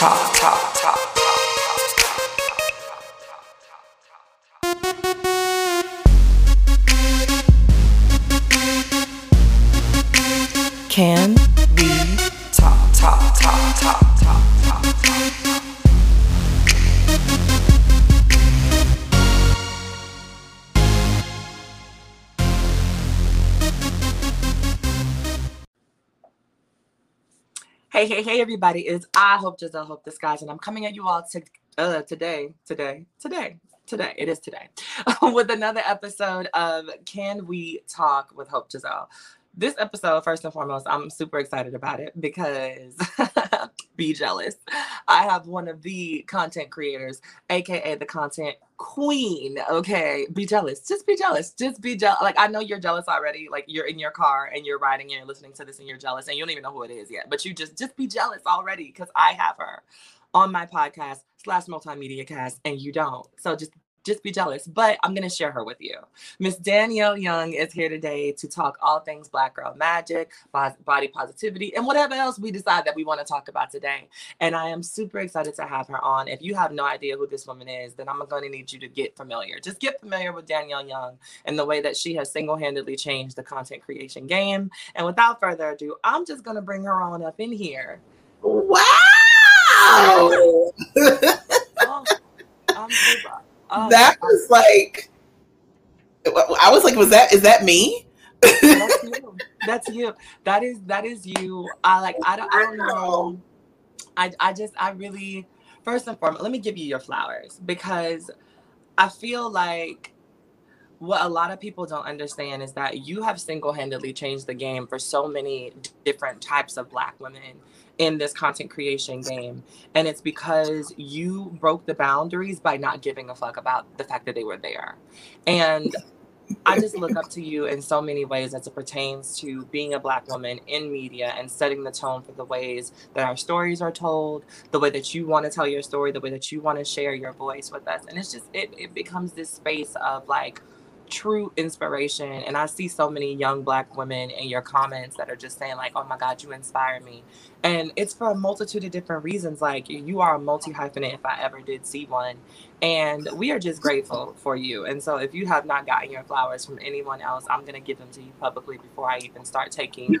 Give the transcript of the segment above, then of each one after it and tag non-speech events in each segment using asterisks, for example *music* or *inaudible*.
talk, talk, talk. Hey, hey, hey, everybody. It's I Hope Giselle Hope Disguise, and I'm coming at you all to, uh, today, today, today, today. It is today *laughs* with another episode of Can We Talk with Hope Giselle. This episode, first and foremost, I'm super excited about it because *laughs* be jealous. I have one of the content creators, aka the content queen. Okay, be jealous. Just be jealous. Just be jealous. Like I know you're jealous already. Like you're in your car and you're riding and you're listening to this and you're jealous and you don't even know who it is yet. But you just just be jealous already because I have her on my podcast slash multimedia cast and you don't. So just just be jealous, but I'm going to share her with you. Miss Danielle Young is here today to talk all things Black Girl Magic, body positivity, and whatever else we decide that we want to talk about today. And I am super excited to have her on. If you have no idea who this woman is, then I'm going to need you to get familiar. Just get familiar with Danielle Young and the way that she has single handedly changed the content creation game. And without further ado, I'm just going to bring her on up in here. Wow. oh, I'm so Oh, that was like, I was like, was that is that me? That's you. That's you. That is that is you. I like. I don't. I don't know. I I just I really. First and foremost, let me give you your flowers because I feel like what a lot of people don't understand is that you have single-handedly changed the game for so many different types of black women in this content creation game. And it's because you broke the boundaries by not giving a fuck about the fact that they were there. And I just look up to you in so many ways as it pertains to being a Black woman in media and setting the tone for the ways that our stories are told, the way that you want to tell your story, the way that you want to share your voice with us. And it's just, it, it becomes this space of like, true inspiration and i see so many young black women in your comments that are just saying like oh my god you inspire me. And it's for a multitude of different reasons like you are a multi hyphenate if i ever did see one and we are just grateful for you. And so if you have not gotten your flowers from anyone else i'm going to give them to you publicly before i even start taking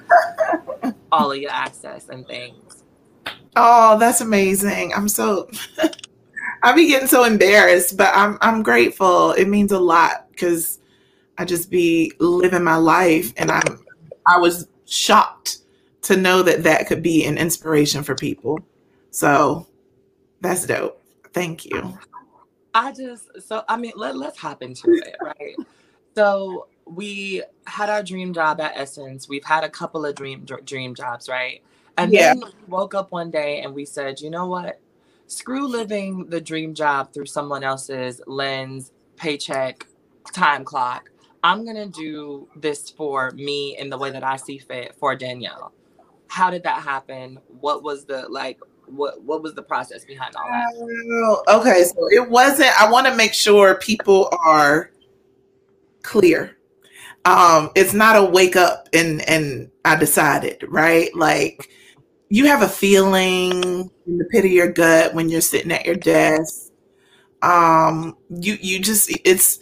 *laughs* all of your access and things. Oh that's amazing. I'm so *laughs* I be getting so embarrassed, but I'm I'm grateful. It means a lot because I just be living my life, and I'm I was shocked to know that that could be an inspiration for people. So that's dope. Thank you. I just so I mean let let's hop into it, *laughs* right? so we had our dream job at Essence. We've had a couple of dream dream jobs, right? And yeah. then we woke up one day and we said, you know what? Screw living the dream job through someone else's lens, paycheck, time clock. I'm gonna do this for me in the way that I see fit for Danielle. How did that happen? What was the like? What what was the process behind all that? Oh, okay, so it wasn't. I want to make sure people are clear. Um, it's not a wake up and and I decided right. Like you have a feeling in the pit of your gut when you're sitting at your desk. Um, you you just it's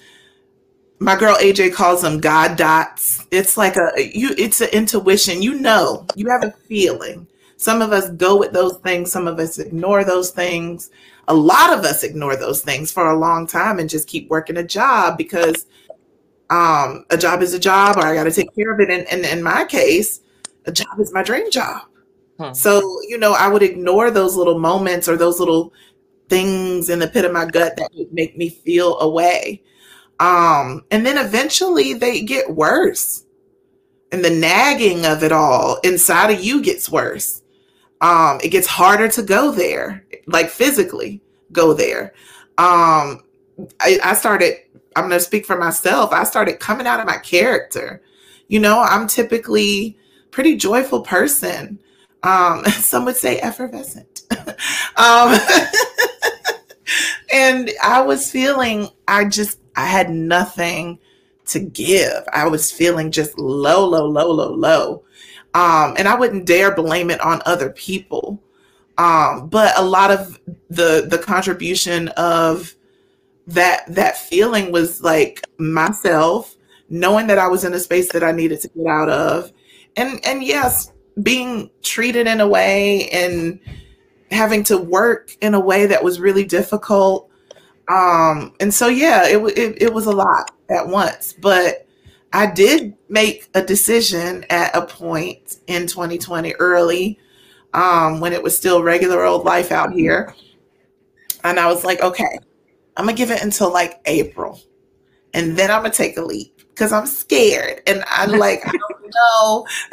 my girl AJ calls them God dots. It's like a you it's an intuition. You know, you have a feeling. Some of us go with those things, some of us ignore those things. A lot of us ignore those things for a long time and just keep working a job because um, a job is a job or I got to take care of it. And, and in my case, a job is my dream job. Hmm. So, you know, I would ignore those little moments or those little things in the pit of my gut that would make me feel away. Um, and then eventually they get worse. And the nagging of it all inside of you gets worse. Um, it gets harder to go there, like physically go there. Um, I, I started, I'm going to speak for myself. I started coming out of my character. You know, I'm typically pretty joyful person. Um, *laughs* some would say effervescent. *laughs* um, *laughs* and I was feeling, I just I had nothing to give. I was feeling just low, low, low, low, low. Um, and I wouldn't dare blame it on other people. Um, but a lot of the the contribution of that that feeling was like myself knowing that I was in a space that I needed to get out of, and and yes, being treated in a way and having to work in a way that was really difficult. Um, and so yeah, it, it it was a lot at once, but I did make a decision at a point in 2020 early um, when it was still regular old life out here. And I was like, okay, I'm gonna give it until like April. And then I'm gonna take a leap because I'm scared. And I'm *laughs* like, I don't know. *laughs*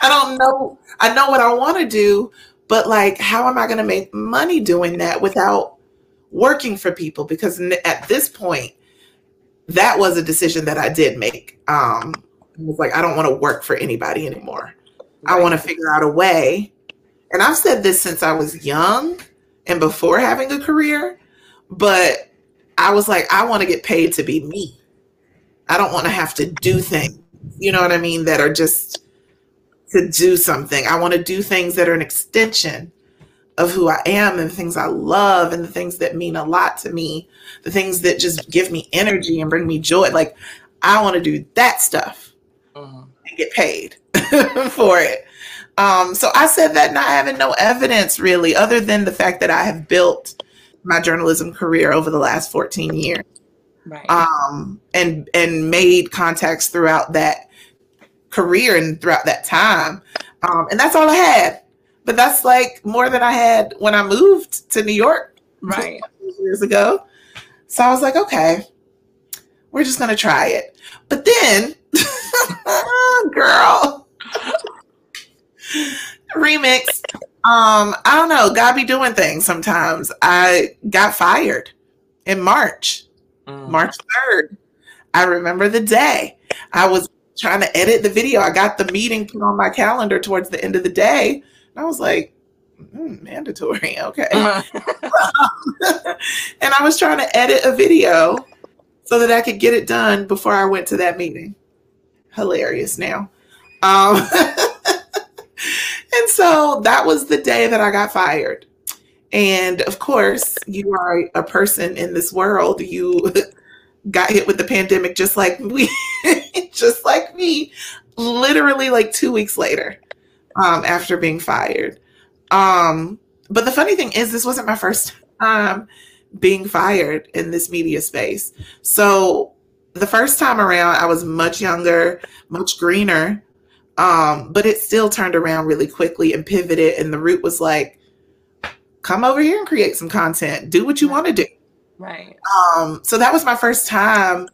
I don't know. I know what I want to do, but like, how am I gonna make money doing that without working for people? Because at this point, that was a decision that I did make. Um, it was like, I don't want to work for anybody anymore. Right. I want to figure out a way. And I've said this since I was young and before having a career, but I was like, I want to get paid to be me. I don't want to have to do things, you know what I mean, that are just to do something. I want to do things that are an extension of who I am and the things I love and the things that mean a lot to me, the things that just give me energy and bring me joy. Like I want to do that stuff uh-huh. and get paid *laughs* for it. Um, so I said that not having no evidence really, other than the fact that I have built my journalism career over the last 14 years. Right. Um, and and made contacts throughout that career and throughout that time. Um, and that's all I had but that's like more than I had when I moved to New York right years ago. So I was like, okay, we're just gonna try it. But then, *laughs* girl, remix. Um, I don't know. God be doing things sometimes. I got fired in March, mm. March third. I remember the day. I was trying to edit the video. I got the meeting put on my calendar towards the end of the day and I was like, mm, mandatory, *laughs* okay. Uh-huh. *laughs* and I was trying to edit a video so that I could get it done before I went to that meeting. Hilarious now. Um, *laughs* and so that was the day that I got fired. And of course, you are a person in this world. You got hit with the pandemic just like we, just like me, literally like two weeks later um, after being fired. Um, but the funny thing is, this wasn't my first *laughs* time being fired in this media space. So the first time around, I was much younger, much greener, um, but it still turned around really quickly and pivoted. And the route was like, come over here and create some content, do what you want to do. Right. Um, so that was my first time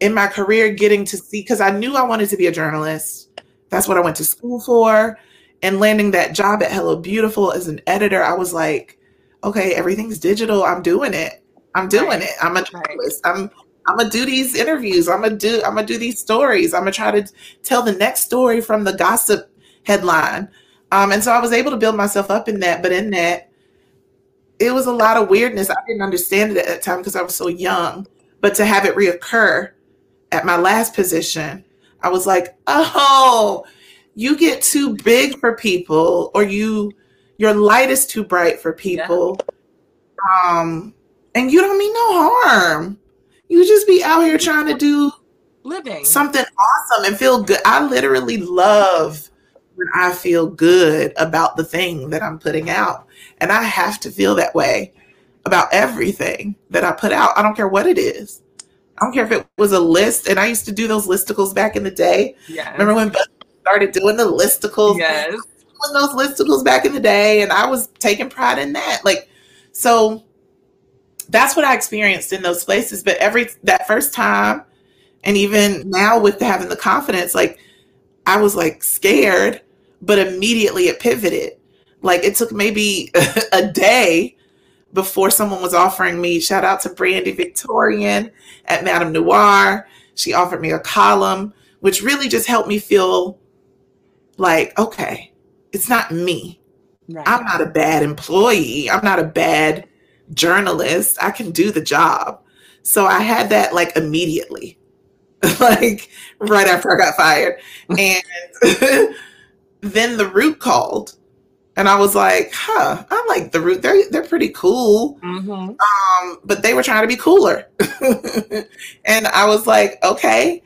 in my career getting to see, because I knew I wanted to be a journalist. That's what I went to school for. And landing that job at Hello Beautiful as an editor, I was like, okay, everything's digital. I'm doing it. I'm doing right. it. I'm a journalist. Right. I'm I'm gonna do these interviews. I'm gonna do I'm gonna do these stories. I'm gonna try to tell the next story from the gossip headline. Um, and so I was able to build myself up in that, but in that, it was a lot of weirdness. I didn't understand it at that time because I was so young. But to have it reoccur at my last position I was like, oh, you get too big for people, or you your light is too bright for people. Yeah. Um, and you don't mean no harm. You just be out here trying to do living something awesome and feel good. I literally love when I feel good about the thing that I'm putting out. And I have to feel that way about everything that I put out. I don't care what it is. I don't care if it was a list, and I used to do those listicles back in the day. Yeah. Remember when Beth started doing the listicles? Yes. Doing those listicles back in the day, and I was taking pride in that. Like, so that's what I experienced in those places. But every that first time, and even now with having the confidence, like I was like scared, but immediately it pivoted. Like it took maybe *laughs* a day before someone was offering me, shout out to Brande Victorian at MadameNoire. She offered me a column, which really just helped me feel like, okay, it's not me. Right. I'm not a bad employee. I'm not a bad journalist. I can do the job. So I had that like immediately, *laughs* like right after I got fired. *laughs* and *laughs* then the root called And I was like, huh, I like the root. They're they're pretty cool. Mm-hmm. Um, but they were trying to be cooler. *laughs* and I was like, okay.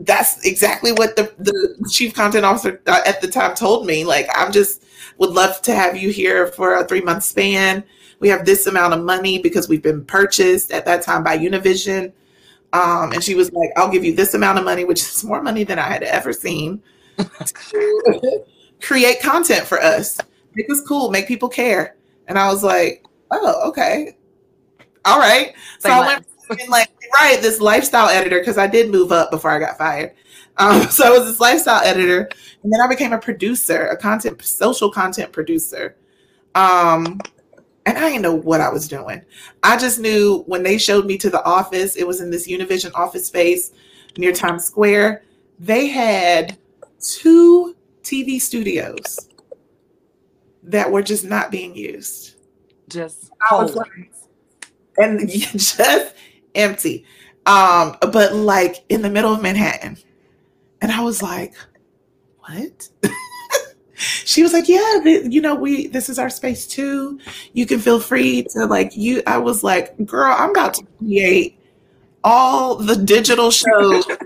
That's exactly what the, the chief content officer uh, at the time told me. Like, I'm just would love to have you here for a three month span. We have this amount of money because we've been purchased at that time by Univision. Um, and she was like, I'll give you this amount of money, which is more money than I had ever seen, *laughs* create content for us. Make us cool, make people care. And I was like, oh, okay. All right. So I went and like, *laughs* right, this lifestyle editor, because I did move up before I got fired. Um, *laughs* so I was this lifestyle editor. And then I became a producer, a content, social content producer. Um, and I didn't know what I was doing. I just knew when they showed me to the office, it was in this Univision office space near Times Square. They had two TV studios that were just not being used. Just like, and *laughs* just empty. Um, but like in the middle of Manhattan. And I was like, what? *laughs* she was like, "Yeah, the, you know, we this is our space too. You can feel free to like you." I was like, "Girl, I'm about to create all the digital shows." *laughs*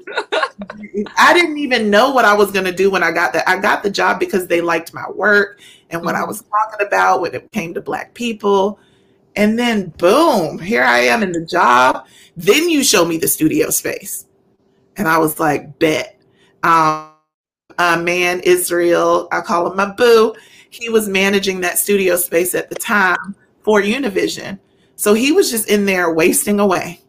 I didn't even know what I was going to do when I got that. I got the job because they liked my work and what mm-hmm. I was talking about when it came to Black people. And then, boom, here I am in the job. Then you show me the studio space, and I was like, "Bet." Um, uh, man, Israel, I call him my boo. He was managing that studio space at the time for Univision. So he was just in there wasting away.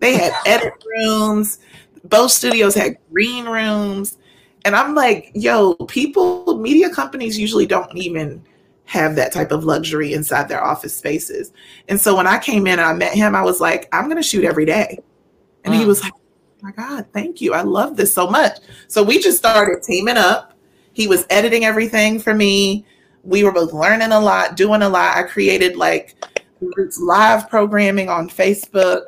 They had edit rooms, both studios had green rooms. And I'm like, yo, people, media companies usually don't even have that type of luxury inside their office spaces. And so when I came in and I met him, I was like, I'm going to shoot every day. And mm. he was like, my God, thank you. I love this so much. So we just started teaming up. He was editing everything for me. We were both learning a lot, doing a lot. I created like live programming on Facebook.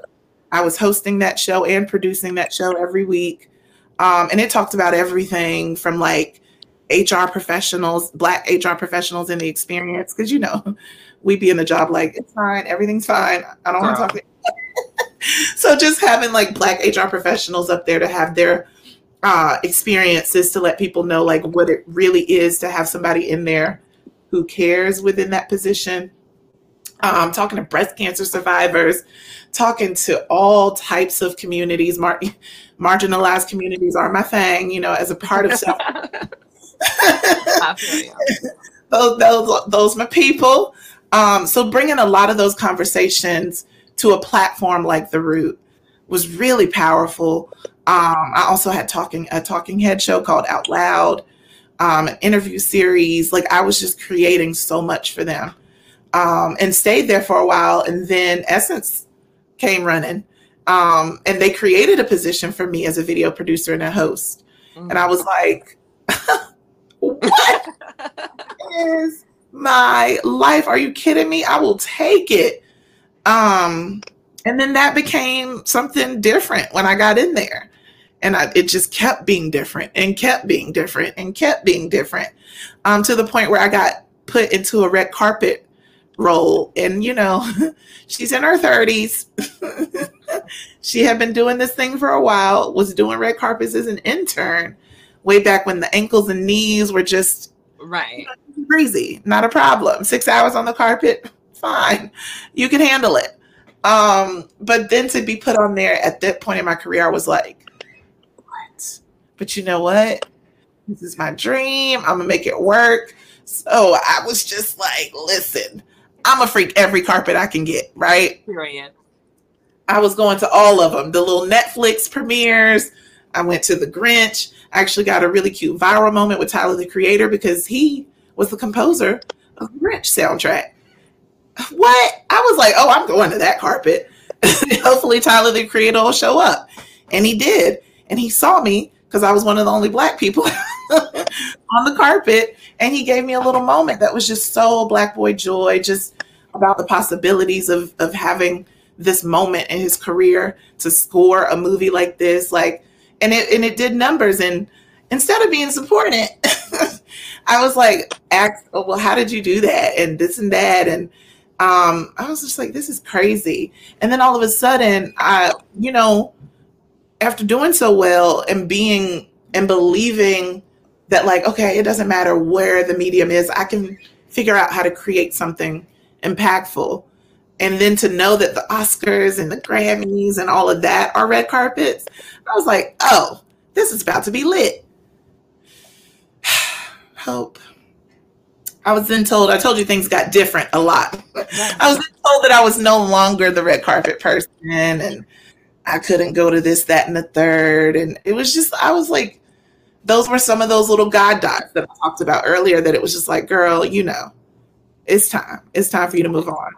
I was hosting that show and producing that show every week. Um, and it talked about everything from like HR professionals, black HR professionals in the experience. Cause you know, *laughs* we'd be in the job like it's fine, everything's fine. I don't want to talk to *laughs* so just having like black HR professionals up there to have their uh, experiences to let people know like what it really is to have somebody in there who cares within that position. Um, talking to breast cancer survivors, talking to all types of communities, mar- *laughs* marginalized communities are my thing, you know, as a part of self. *laughs* *laughs* those, those, those my people. Um, so bringing a lot of those conversations to a platform like The Root was really powerful. Um, I also had talking a talking head show called Out Loud, um, an interview series. Like I was just creating so much for them, um, and stayed there for a while. And then Essence came running, um, and they created a position for me as a video producer and a host. Mm-hmm. And I was like, *laughs* "What is my life? Are you kidding me? I will take it." Um, and then that became something different when I got in there. And I, it just kept being different and kept being different and kept being different um, to the point where I got put into a red carpet role. And, you know, *laughs* she's in her 30s. *laughs* she had been doing this thing for a while, was doing red carpets as an intern way back when the ankles and knees were just right you know, crazy. Not a problem. Six hours on the carpet, *laughs* fine. You can handle it. Um, but then to be put on there at that point in my career, I was like, what? But you know what? This is my dream. I'm gonna make it work. So I was just like, listen, I'm a freak every carpet I can get, right? Period. I was going to all of them, the little Netflix premieres. I went to the Grinch. I actually got a really cute viral moment with Tyler the Creator because he was the composer of the Grinch soundtrack *laughs* what? I was like, oh, I'm going to that carpet. *laughs* Hopefully, Tyler the Creator will show up. And he did. And he saw me because I was one of the only black people *laughs* *laughs* on the carpet. And he gave me a little moment that was just so black boy joy, just about the possibilities of, of having this moment in his career to score a movie like this. Like, and it, and it did numbers. And instead of being supported, *laughs* I was like, oh, well, how did you do that? And this and that. And um, I was just like, this is crazy. And then all of a sudden, I, you know, after doing so well and being and believing that, like, okay, it doesn't matter where the medium is, I can figure out how to create something impactful. And then to know that the Oscars and the Grammys and all of that are red carpets, I was like, oh, this is about to be lit. *sighs* Hope. I was then told, I told you things got different a lot. I was told that I was no longer the red carpet person and I couldn't go to this, that, and the third. And it was just, I was like, those were some of those little God dots that I talked about earlier that it was just like, girl, you know, it's time. It's time for you to move on.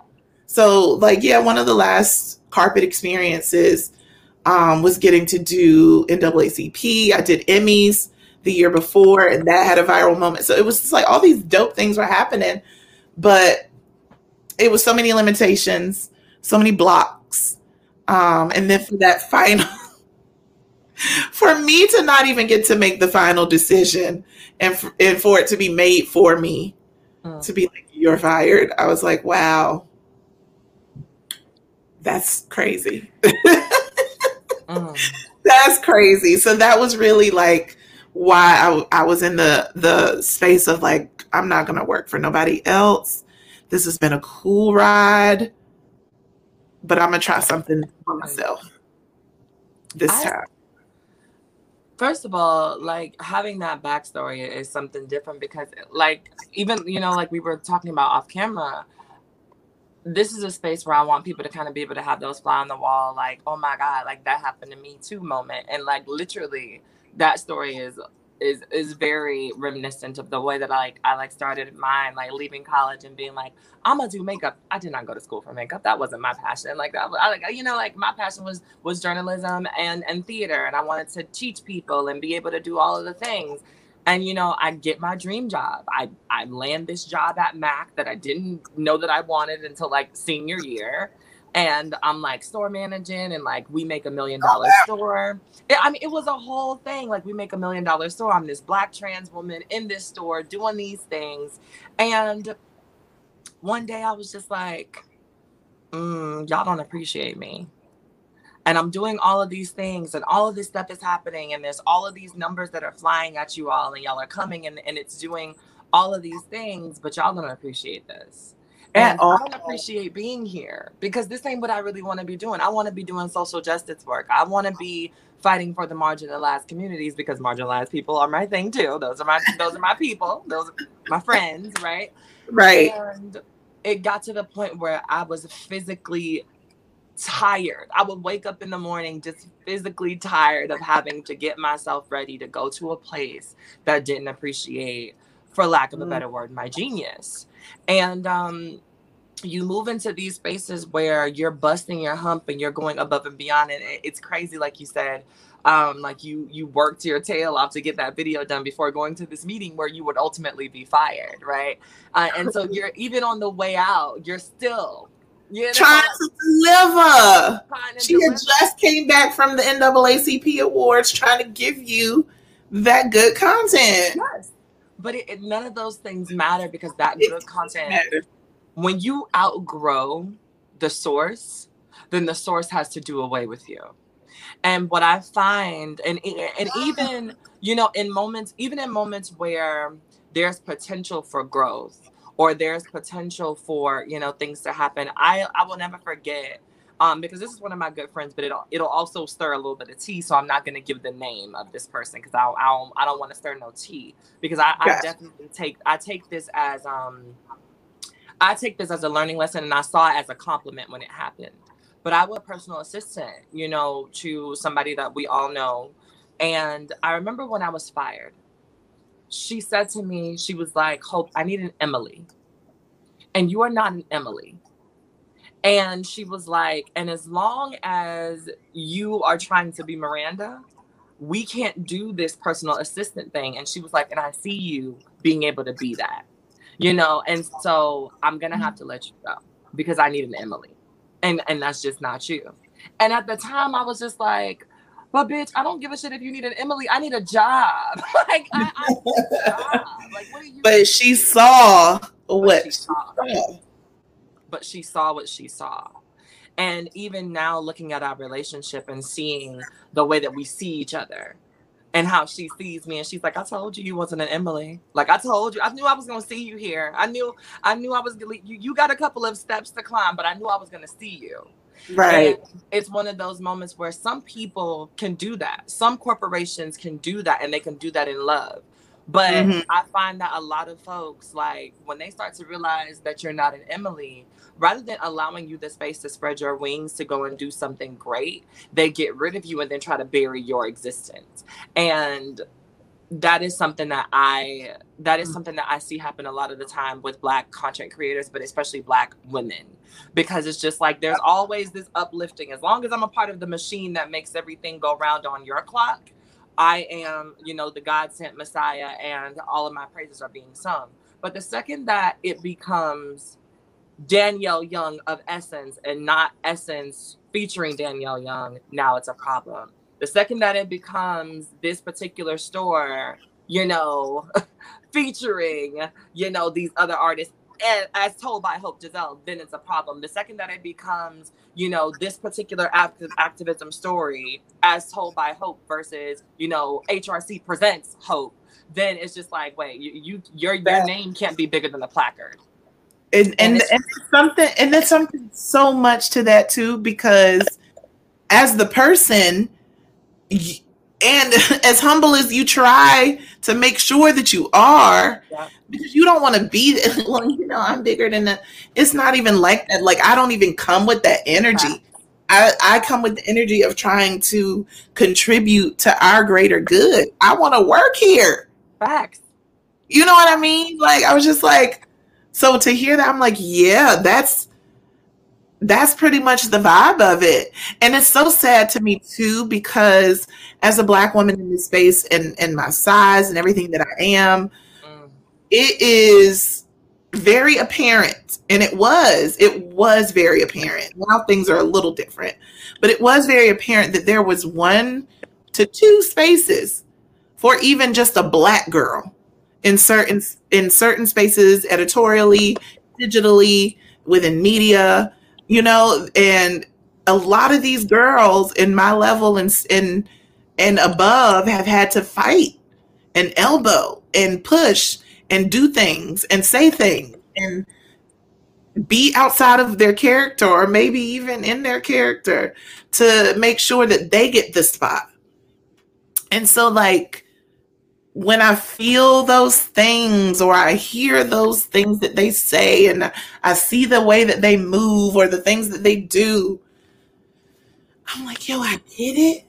So, like, yeah, one of the last carpet experiences um, was getting to do NAACP. I did Emmys the year before, and that had a viral moment. So it was just like all these dope things were happening, but it was so many limitations, so many blocks. Um, and then for that *laughs* final, *laughs* for me to not even get to make the final decision and for, and for it to be made for me mm. to be like, you're fired, I was like, wow, that's crazy. mm. *laughs* That's crazy. So that was really like why I, I was in the the space of like I'm not gonna work for nobody else. This has been a cool ride, but I'm gonna try something for myself this I, time. First of all, like having that backstory is something different because, like, even you know, like we were talking about off camera, this is a space where I want people to kind of be able to have those fly on the wall, like, oh my God, like that happened to me too moment. And like literally that story is is is very reminiscent of the way that I, like I like started mine, like leaving college and being like, I'm gonna do makeup. I did not go to school for makeup. That wasn't my passion. Like that, I, like you know, like my passion was was journalism and and theater, and I wanted to teach people and be able to do all of the things. And you know, I get my dream job. I I land this job at Mac that I didn't know that I wanted until like senior year and I'm like store managing and like we make a million dollar store. It, I mean, it was a whole thing. Like we make a million dollar store. I'm this black trans woman in this store doing these things. And one day I was just like, mm, y'all don't appreciate me. And I'm doing all of these things and all of this stuff is happening. And there's all of these numbers that are flying at you all and y'all are coming and, and it's doing all of these things, but y'all don't appreciate this. And I don't appreciate being here because this ain't what I really want to be doing. I want to be doing social justice work. I want to be fighting for the marginalized communities because marginalized people are my thing too. Those are my those are my people. Those are my friends, right? Right. And it got to the point where I was physically tired. I would wake up in the morning just physically tired of having to get myself ready to go to a place that didn't appreciate, for lack of a mm. better word, my genius. And um, you move into these spaces where you're busting your hump and you're going above and beyond. And it's crazy, like you said. Um, like you you worked your tail off to get that video done before going to this meeting where you would ultimately be fired, right? Uh, and so you're even on the way out, you're still you know, trying to deliver. Trying to she deliver. just came back from the NAACP awards, trying to give you that good content. Yes, but it, it, none of those things matter because that good content when you outgrow the source then the source has to do away with you. And what i find and and even you know in moments even in moments where there's potential for growth or there's potential for you know things to happen i i will never forget um, because this is one of my good friends, but it'll it'll also stir a little bit of tea. So I'm not going to give the name of this person because I I don't, I don't want to stir no tea because I, I definitely take I take this as um I take this as a learning lesson and I saw it as a compliment when it happened. But I was a personal assistant, you know, to somebody that we all know, and I remember when I was fired, she said to me, she was like, "Hope, I need an Emily." And you are not an Emily and she was like, and as long as you are trying to be Miranda, we can't do this personal assistant thing. And she was like, and I see you being able to be that, you know? And so I'm going to mm-hmm. have to let you go because I need an Emily. And, and that's just not you. And at the time, I was just like, but bitch, I don't give a shit if you need an Emily. I need a job. *laughs* like, I, I need a job. Like, what are you but she saw what she saw. But she saw what she saw. And even now, looking at our relationship and seeing the way that we see each other and how she sees me, and she's like, "I told you you wasn't an Emily. Like I told you, I knew I was gonna see you here. I knew, I knew I was gonna. You, you got a couple of steps to climb, but I knew I was gonna see you." Right. And it's one of those moments where some people can do that. Some corporations can do that, and they can do that in love. But mm-hmm. I find that a lot of folks, like when they start to realize that you're not an Emily, rather than allowing you the space to spread your wings to go and do something great, they get rid of you and then try to bury your existence. And that is something that I that is mm. something that I see happen a lot of the time with black content creators, but especially black women. Because it's just like there's always this uplifting. As long as I'm a part of the machine that makes everything go round on your clock, I am, you know, the God sent Messiah and all of my praises are being sung. But the second that it becomes Danielle Young of Essence and not Essence featuring Danielle Young, now it's a problem. The second that it becomes this particular store, you know, *laughs* featuring, you know, these other artists, and as told by Hope Giselle, then it's a problem. The second that it becomes, you know, this particular active activism story as told by Hope versus, you know, HRC presents Hope, then it's just like, wait, you, you your your name can't be bigger than the placard and and, and, something and there's something so much to that too because as the person and *laughs* as humble as you try to make sure that you are yeah. because you don't want to be *laughs* well you know i'm bigger than that it's not even like that like i don't even come with that energy. I, I come with the energy of trying to contribute to our greater good. I want to work here. Facts. You know what i mean? Like i was just like so to hear that, I'm like, yeah, that's that's pretty much the vibe of it. And it's so sad to me too, because as a black woman in this space and, and my size and everything that I am, mm. it is very apparent. And it was, it was very apparent. Now things are a little different, but it was very apparent that there was one to two spaces for even just a black girl in certain in certain spaces editorially digitally within media you know? And a lot of these girls in my level and and and above have had to fight and elbow and push and do things and say things and be outside of their character or maybe even in their character to make sure that they get the spot. And so like when I feel those things or I hear those things that they say and I see the way that they move or the things that they do, I'm like, yo, I get it.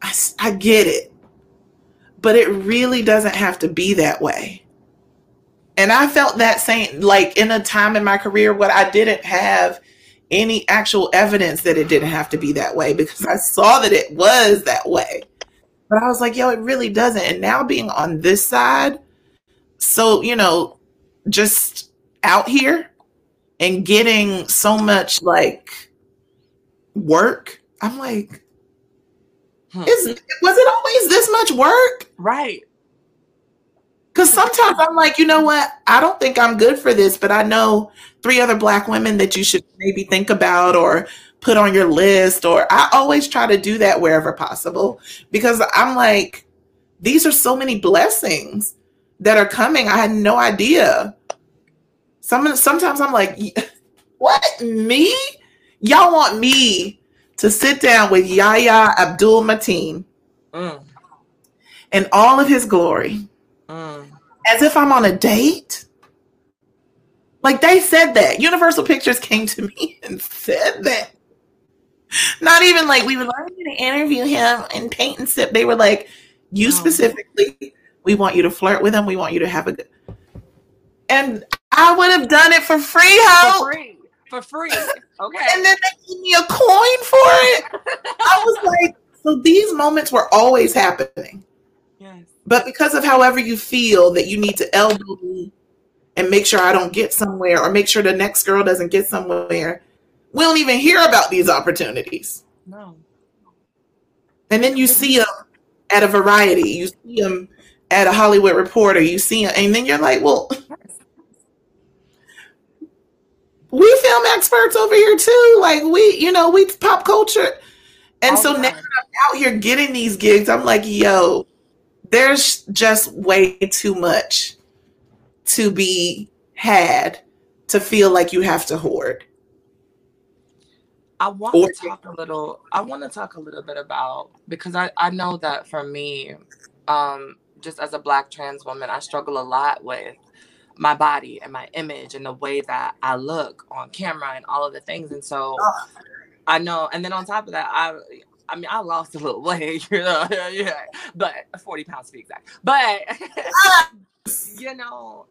I, I get it. But it really doesn't have to be that way. And I felt that same, like in a time in my career what I didn't have any actual evidence that it didn't have to be that way because I saw that it was that way. But I was like, yo, it really doesn't. And now being on this side, so, you know, just out here and getting so much like work, I'm like, hmm. is, was it always this much work? Right. Because sometimes I'm like, you know what? I don't think I'm good for this, but I know three other black women that you should maybe think about or put on your list or I always try to do that wherever possible because I'm like these are so many blessings that are coming. I had no idea. Some sometimes I'm like *laughs* what me? Y'all want me to sit down with Yahya Abdul Mateen mm. and all of his glory mm. as if I'm on a date? Like they said that. Universal Pictures came to me *laughs* and said that. Not even like we were learning to interview him and paint and sip. They were like, you specifically, we want you to flirt with him. We want you to have a good. And I would have done it for free, how? For free. For free. Okay. and then they gave me a coin for it. I was like, so these moments were always happening. Yes. But because of however you feel that you need to elbow me and make sure I don't get somewhere or make sure the next girl doesn't get somewhere, we don't even hear about these opportunities. No. And then you see them at a variety. You see them at a Hollywood Reporter, you see, them, and then you're like, well, we film experts over here too. Like we, you know, we pop culture. And so now I'm out here getting these gigs. I'm like, yo, there's just way too much to be had to feel like you have to hoard. I want or- to talk a little. I want to talk a little bit about because I I know that for me, um, just as a black trans woman, I struggle a lot with my body and my image and the way that I look on camera and all of the things. And so oh. I know. And then on top of that, I I mean, I lost a little *laughs* weight, you know, *laughs* yeah, but 40 pounds to be exact. But, *laughs* you know,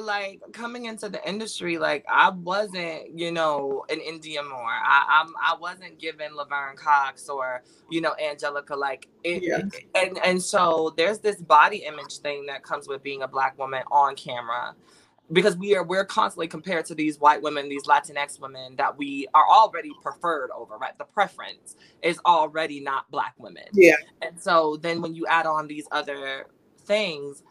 like coming into the industry, like I wasn't, you know, an Indya Moore. I I'm I wasn't given Laverne Cox or you know Angelica. Like it, yeah. and and so there's this body image thing that comes with being a black woman on camera because we are we're constantly compared to these white women, these Latinx women that we are already preferred over, right? The preference is already not black women. Yeah. And so then when you add on these other things,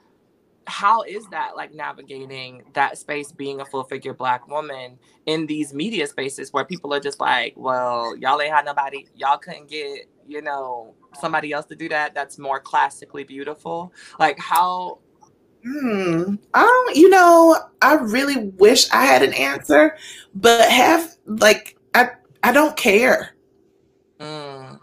how is that like navigating that space being a full figure black woman in these media spaces where people are just like, well, y'all ain't had nobody, y'all couldn't get, you know, somebody else to do that that's more classically beautiful. Like how Hmm. Um, you know, I really wish I had an answer, but have like I I don't care. Mm.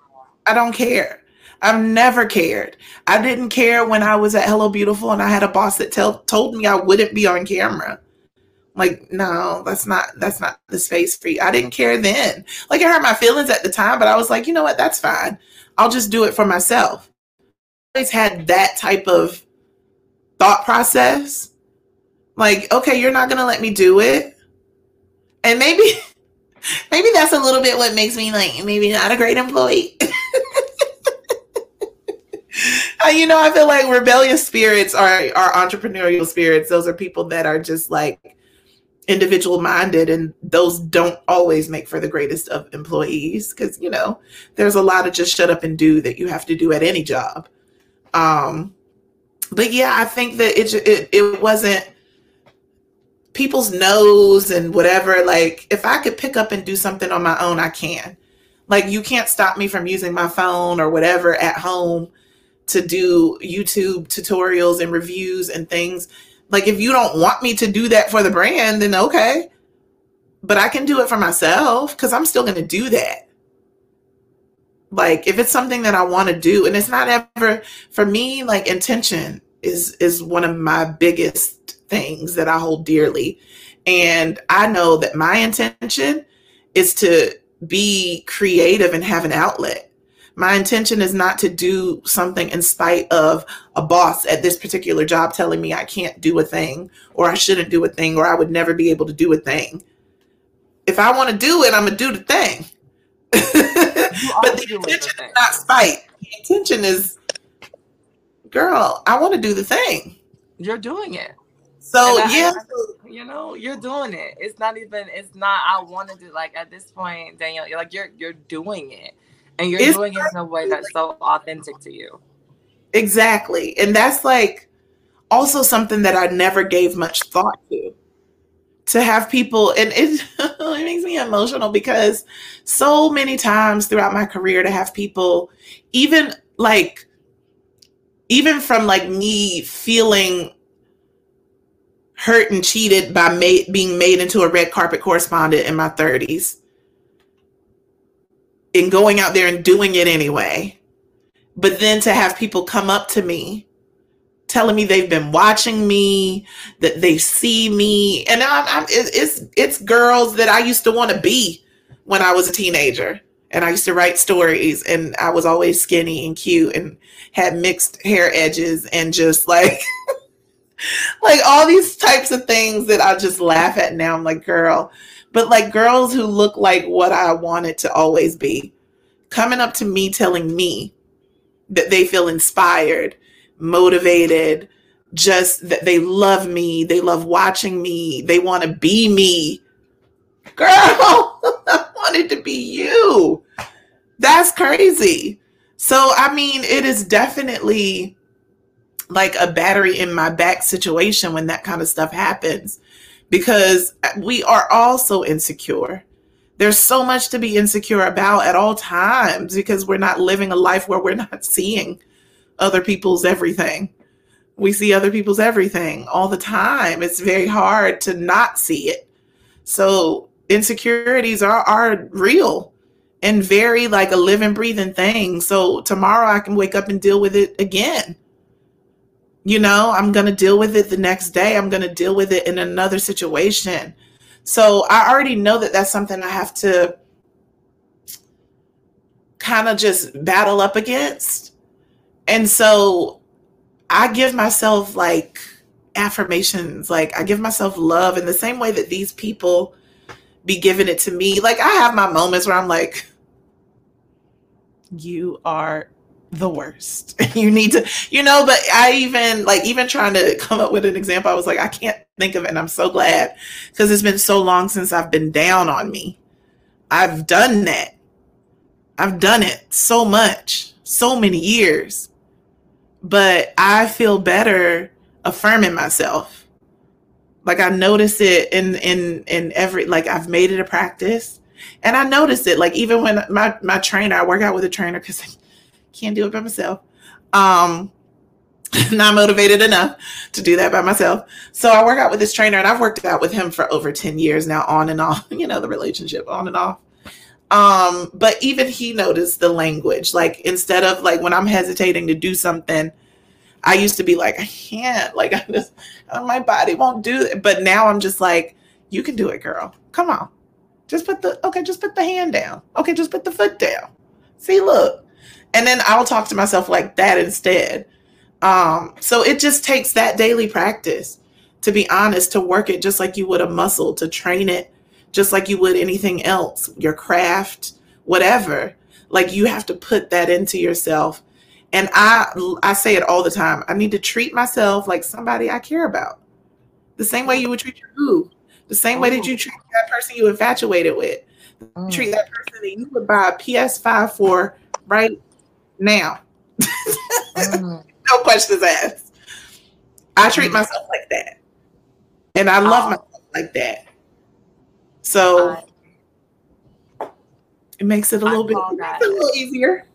I don't care. I've never cared. I didn't care when I was at Hello Beautiful and I had a boss that tell, told me I wouldn't be on camera. Like, no, that's not that's not the space for you. I didn't care then. Like I hurt my feelings at the time, but I was like, you know what, that's fine. I'll just do it for myself. I always had that type of thought process. Like, okay, you're not gonna let me do it. And maybe *laughs* maybe that's a little bit what makes me like maybe not a great employee. *laughs* uh, you know, I feel like rebellious spirits are are entrepreneurial spirits. Those are people that are just like individual minded and those don't always make for the greatest of employees because you know there's a lot of just shut up and do that you have to do at any job um but yeah, I think that it it it wasn't people's nose and whatever. Like if I could pick up and do something on my own, I can. Like you can't stop me from using my phone or whatever at home to do YouTube tutorials and reviews and things. Like if you don't want me to do that for the brand, then okay. But I can do it for myself because I'm still going to do that like if it's something that i want to do and it's not ever for me like intention is is one of my biggest things that i hold dearly and i know that my intention is to be creative and have an outlet my intention is not to do something in spite of a boss at this particular job telling me i can't do a thing or i shouldn't do a thing or i would never be able to do a thing if i want to do it i'm gonna do the thing *laughs* but the intention is not spite. The intention is, girl, I want to do the thing. You're doing it. So I, yeah, I, you know, you're doing it. It's not even. It's not. I want to do like at this point, Danielle. You're like you're you're doing it, and you're doing it in a way that's so authentic to you. Exactly, and that's like also something that I never gave much thought to to have people and it, *laughs* it makes me emotional because so many times throughout my career to have people even like even from like me feeling hurt and cheated by being made into a red carpet correspondent in my 30s and going out there and doing it anyway but then to have people come up to me telling me they've been watching me, that they see me, and I'm, I'm, it's it's girls that I used to want to be when I was a teenager, and I used to write stories, and I was always skinny and cute, and had mixed hair edges, and just like. *laughs* like all these types of things that I just laugh at now. I'm like, girl, but like girls who look like what I wanted to always be coming up to me telling me that they feel inspired motivated, just that they love me, they love watching me, they want to be me. Girl, *laughs* I wanted to be you. That's crazy. So, I mean, it is definitely like a battery in my back situation when that kind of stuff happens because we are all so insecure. There's so much to be insecure about at all times because we're not living a life where we're not seeing other people's everything. We see other people's everything all the time. It's very hard to not see it. So insecurities are, are real and very like a living, breathing thing. So tomorrow I can wake up and deal with it again. You know, I'm going to deal with it the next day. I'm going to deal with it in another situation. So I already know that that's something I have to kind of just battle up against. And so I give myself like affirmations, like I give myself love in the same way that these people be giving it to me. Like I have my moments where I'm like, you are the worst. *laughs* you need to, you know, but I even like even trying to come up with an example, I was like, I can't think of it. And I'm so glad because it's been so long since I've been down on me. I've done that. I've done it so much, so many years. But I feel better affirming myself. Like I notice it in in in every like I've made it a practice. And I notice it like even when my my trainer, I work out with a trainer because *laughs* can't do it by myself. Um *laughs* not motivated enough to do that by myself. So I work out with this trainer and I've worked out with him for over 10 years now, on and off, *laughs* you know, the relationship on and off. Um, but even he noticed the language. Like instead of like when I'm hesitating to do something, I used to be like, I can't, like *laughs* I just my body won't do it. But now I'm just like, you can do it, girl. Come on. Just put the okay, just put the hand down. Okay, just put the foot down. See, look. And then I'll talk to myself like that instead. Um, so it just takes that daily practice, to be honest, to work it just like you would a muscle, to train it just like you would anything else, your craft, whatever. Like you have to put that into yourself. And I I say it all the time. I need to treat myself like somebody I care about. The same way you would treat your boo. The same way that you treat that person you infatuated with. Mm. Treat that person that you would buy a PS5 for right now. mm. *laughs* no questions asked. I treat mm. myself like that. And I love oh. myself like that. So it makes it a little bit a little easier.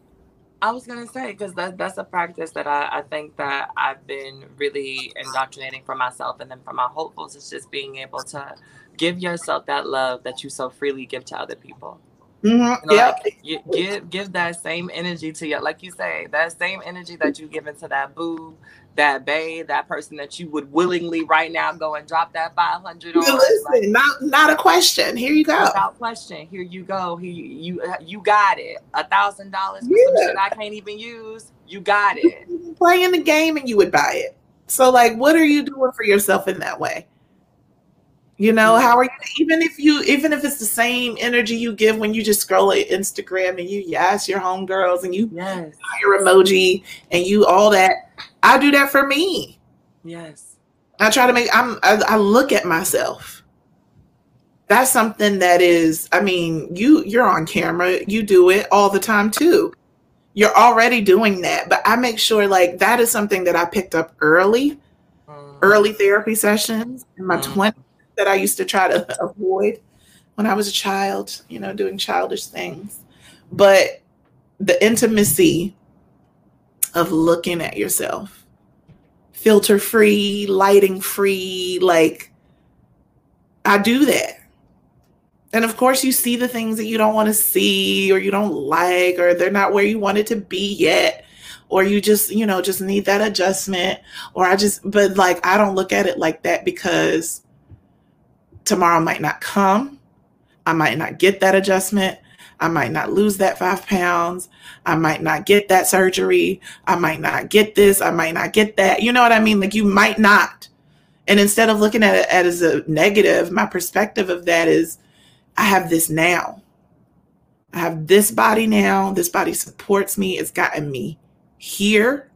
I was gonna say because that that's a practice that I, I think that I've been really indoctrinating for myself and then for my hopefuls is just being able to give yourself that love that you so freely give to other people. Mm-hmm. You know, yeah. Like, give give that same energy to your like you say that same energy that you give into that boo that babe, that person that you would willingly right now go and drop that 500 on. Listen, like, not, not a question. Here you go. Without question. Here you go. Here you, you, you got it. A thousand dollars for some shit I can't even use. You got it. Playing the game and you would buy it. So like, what are you doing for yourself in that way? You know, how are you even if you even if it's the same energy you give when you just scroll at Instagram and you yes your homegirls and you yes. your emoji and you all that. I do that for me. Yes. I try to make I'm I, I look at myself. That's something that is, I mean, you you're on camera, you do it all the time too. You're already doing that, but I make sure like that is something that I picked up early, mm. early therapy sessions in my mm. 20s that I used to try to avoid when I was a child, you know, doing childish things. But the intimacy of looking at yourself, filter free, lighting free, like I do that. And of course, you see the things that you don't want to see or you don't like, or they're not where you want it to be yet. Or you just, you know, just need that adjustment. Or I just, but like, I don't look at it like that because tomorrow might not come. I might not get that adjustment. I might not lose that five pounds. I might not get that surgery. I might not get this. I might not get that. You know what I mean? Like you might not. And instead of looking at it as a negative, my perspective of that is I have this now. I have this body now. This body supports me. It's gotten me here,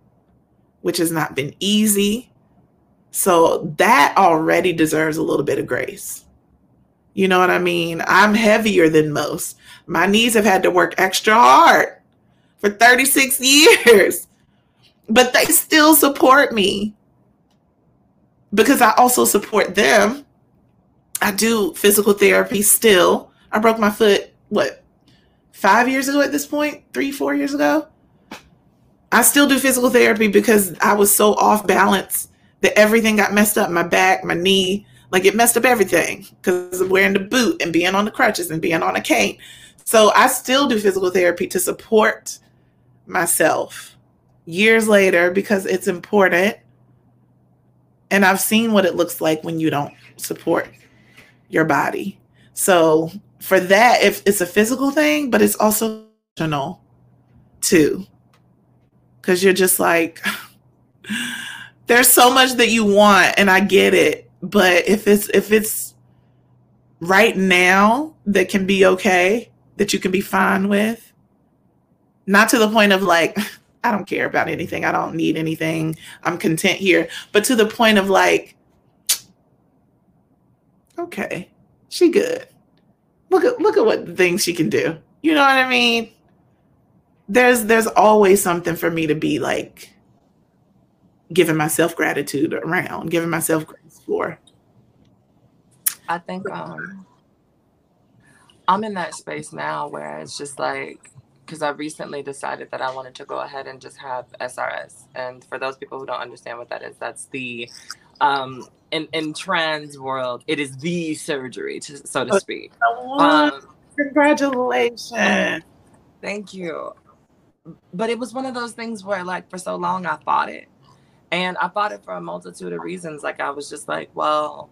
which has not been easy. So that already deserves a little bit of grace. You know what I mean? I'm heavier than most. My knees have had to work extra hard for 36 *laughs* years. but they still support me because I also support them. I do physical therapy still. I broke my foot, what, five years ago at this point? Three, four years ago? I still do physical therapy because I was so off balance that everything got messed up my back, my knee, like it messed up everything because of wearing the boot and being on the crutches and being on a cane. So I still do physical therapy to support myself years later because it's important. And I've seen what it looks like when you don't support your body. So for that, if it's a physical thing, but it's also emotional too. Cause you're just like, there's so much that you want, and I get it. But if it's if it's right now that can be okay, that you can be fine with, not to the point of like, *laughs* I don't care about anything. I don't need anything. I'm content here. But to the point of like, *tsk* okay, she good. Look at look at what things she can do. You know what I mean? There's there's always something for me to be like giving myself gratitude around, giving myself grace for. I think um I'm in that space now where it's just like because I recently decided that I wanted to go ahead and just have SRS. And for those people who don't understand what that is, that's the um in in trans world, it is the surgery, to, so to speak. Um, Congratulations! Thank you. But it was one of those things where, like, for so long, I fought it, and I fought it for a multitude of reasons. Like, I was just like, well,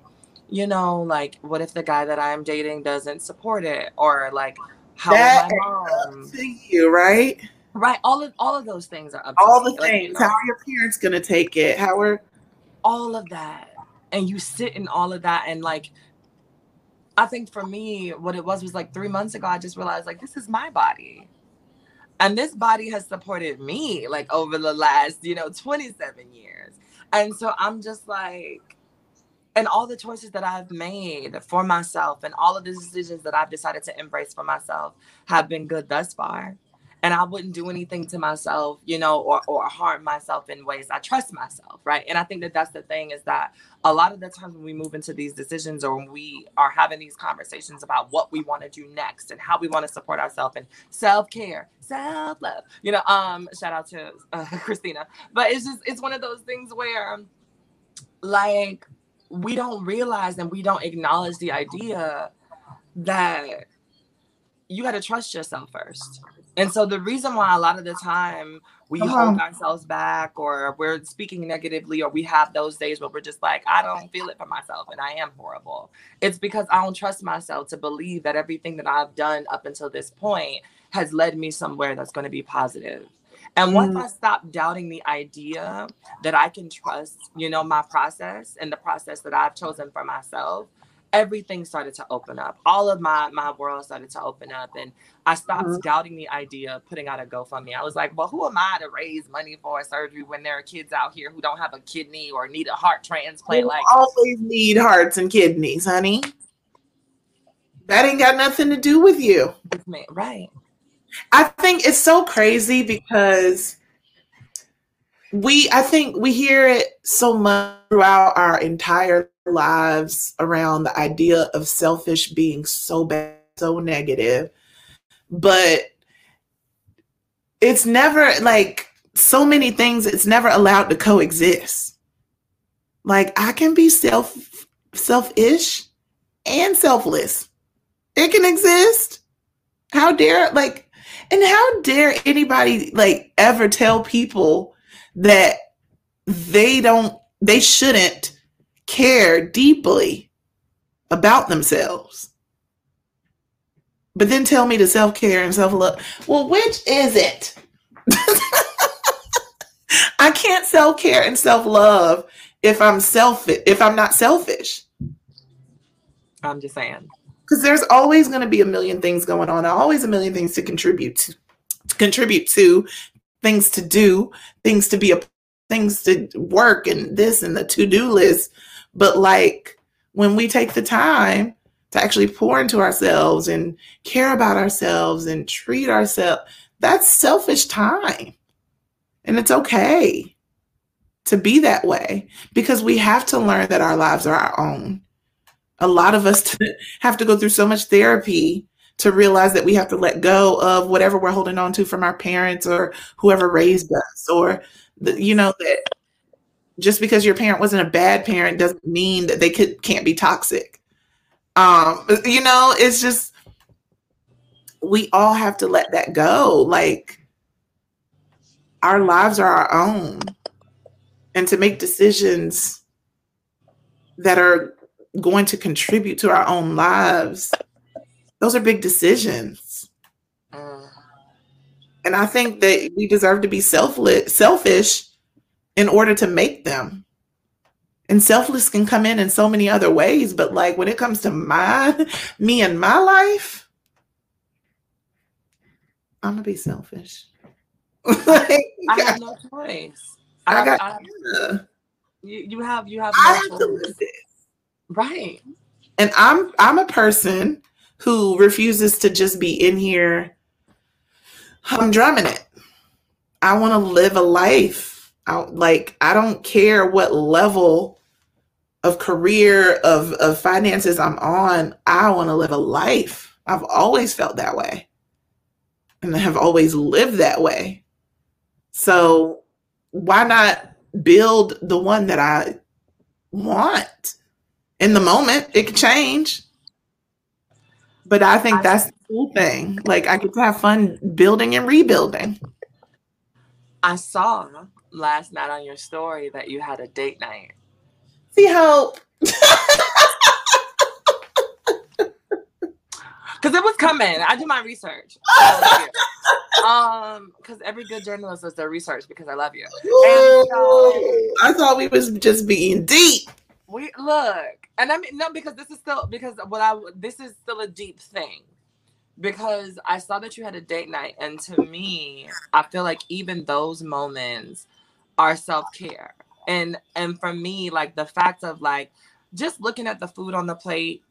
you know, like, what if the guy that I'm dating doesn't support it, or like, how that my mom? To you, right? Right. All of all of those things are up. all the things. Like, you know, how are your parents gonna take it? How are all of that? and you sit in all of that and like I think for me, what it was was like three months ago, I just realized like this is my body. And this body has supported me like over the last, you know, 27 years. And so I'm just like, and all the choices that I've made for myself and all of the decisions that I've decided to embrace for myself have been good thus far and I wouldn't do anything to myself, you know, or or harm myself in ways I trust myself, right? And I think that that's the thing is that a lot of the times when we move into these decisions or when we are having these conversations about what we want to do next and how we want to support ourselves and self-care, self-love, you know, um shout out to uh, *laughs* Christina. But it's just it's one of those things where like we don't realize and we don't acknowledge the idea that you got to trust yourself first and so the reason why a lot of the time we uh-huh. hold ourselves back or we're speaking negatively or we have those days where we're just like, I don't feel it for myself and I am horrible. It's because I don't trust myself to believe that everything that I've done up until this point has led me somewhere that's going to be positive. And once mm. I stop doubting the idea that I can trust, you know, my process and the process that I've chosen for myself, everything started to open up. All of my my world started to open up, and I stopped mm-hmm. doubting the idea of putting out a GoFundMe. I was like, well, who am I to raise money for a surgery when there are kids out here who don't have a kidney or need a heart transplant? We like, always need hearts and kidneys, honey. That ain't got nothing to do with you, right? I think it's so crazy because we I think we hear it so much throughout our entire lives around the idea of selfish being so bad, so negative. But it's never like so many things, it's never allowed to coexist. Like I can be self selfish and selfless. It can exist. How dare like and how dare anybody like ever tell people that they don't they shouldn't care deeply about themselves. But then tell me to self care and self love. Well, which is it? *laughs* I can't self care and self love if I'm selfish, if I'm not selfish. I'm just saying. Because there's always going to be a million things going on. Always a million things to contribute to, to contribute to, things to do, things to be a things to work and this and the to-do list but like when we take the time to actually pour into ourselves and care about ourselves and treat ourselves, that's selfish time. And it's okay to be that way because we have to learn that our lives are our own. A lot of us *laughs* have to go through so much therapy to realize that we have to let go of whatever we're holding on to from our parents or whoever raised us or the, you know that just because your parent wasn't a bad parent doesn't mean that they could can't be toxic. Um you know it's just we all have to let that go. Like our lives are our own. And to make decisions that are going to contribute to our own lives those are big decisions. Mm. and i think that we deserve to be selfless selfish in order to make them. And selfless can come in in so many other ways but like when it comes to my *laughs* me and my life i'm gonna be selfish. *laughs* Like, i have no choice. I, I got I, you, you have you have no I have to live this. right. And i'm i'm a person who refuses to just be in here i'm drumming it. I want to live a life I, like i don't care what level of career of of finances i'm on i want to live a life. I've always felt that way. And I have always lived that way. So why not build the one that i want? In the moment it can change. But I think that's the cool thing. Like I get to have fun building and rebuilding. I saw last night on your story that you had a date night. See how because *laughs* it was coming. I do my research. *laughs* um, because every good journalist does their research because I love you. And, um, I thought we was just being deep. We look, and I mean no, because this is still because what I this is still a deep thing. Because I saw that you had a date night, and to me, I feel like even those moments are self care. And and for me, like the fact of like just looking at the food on the plate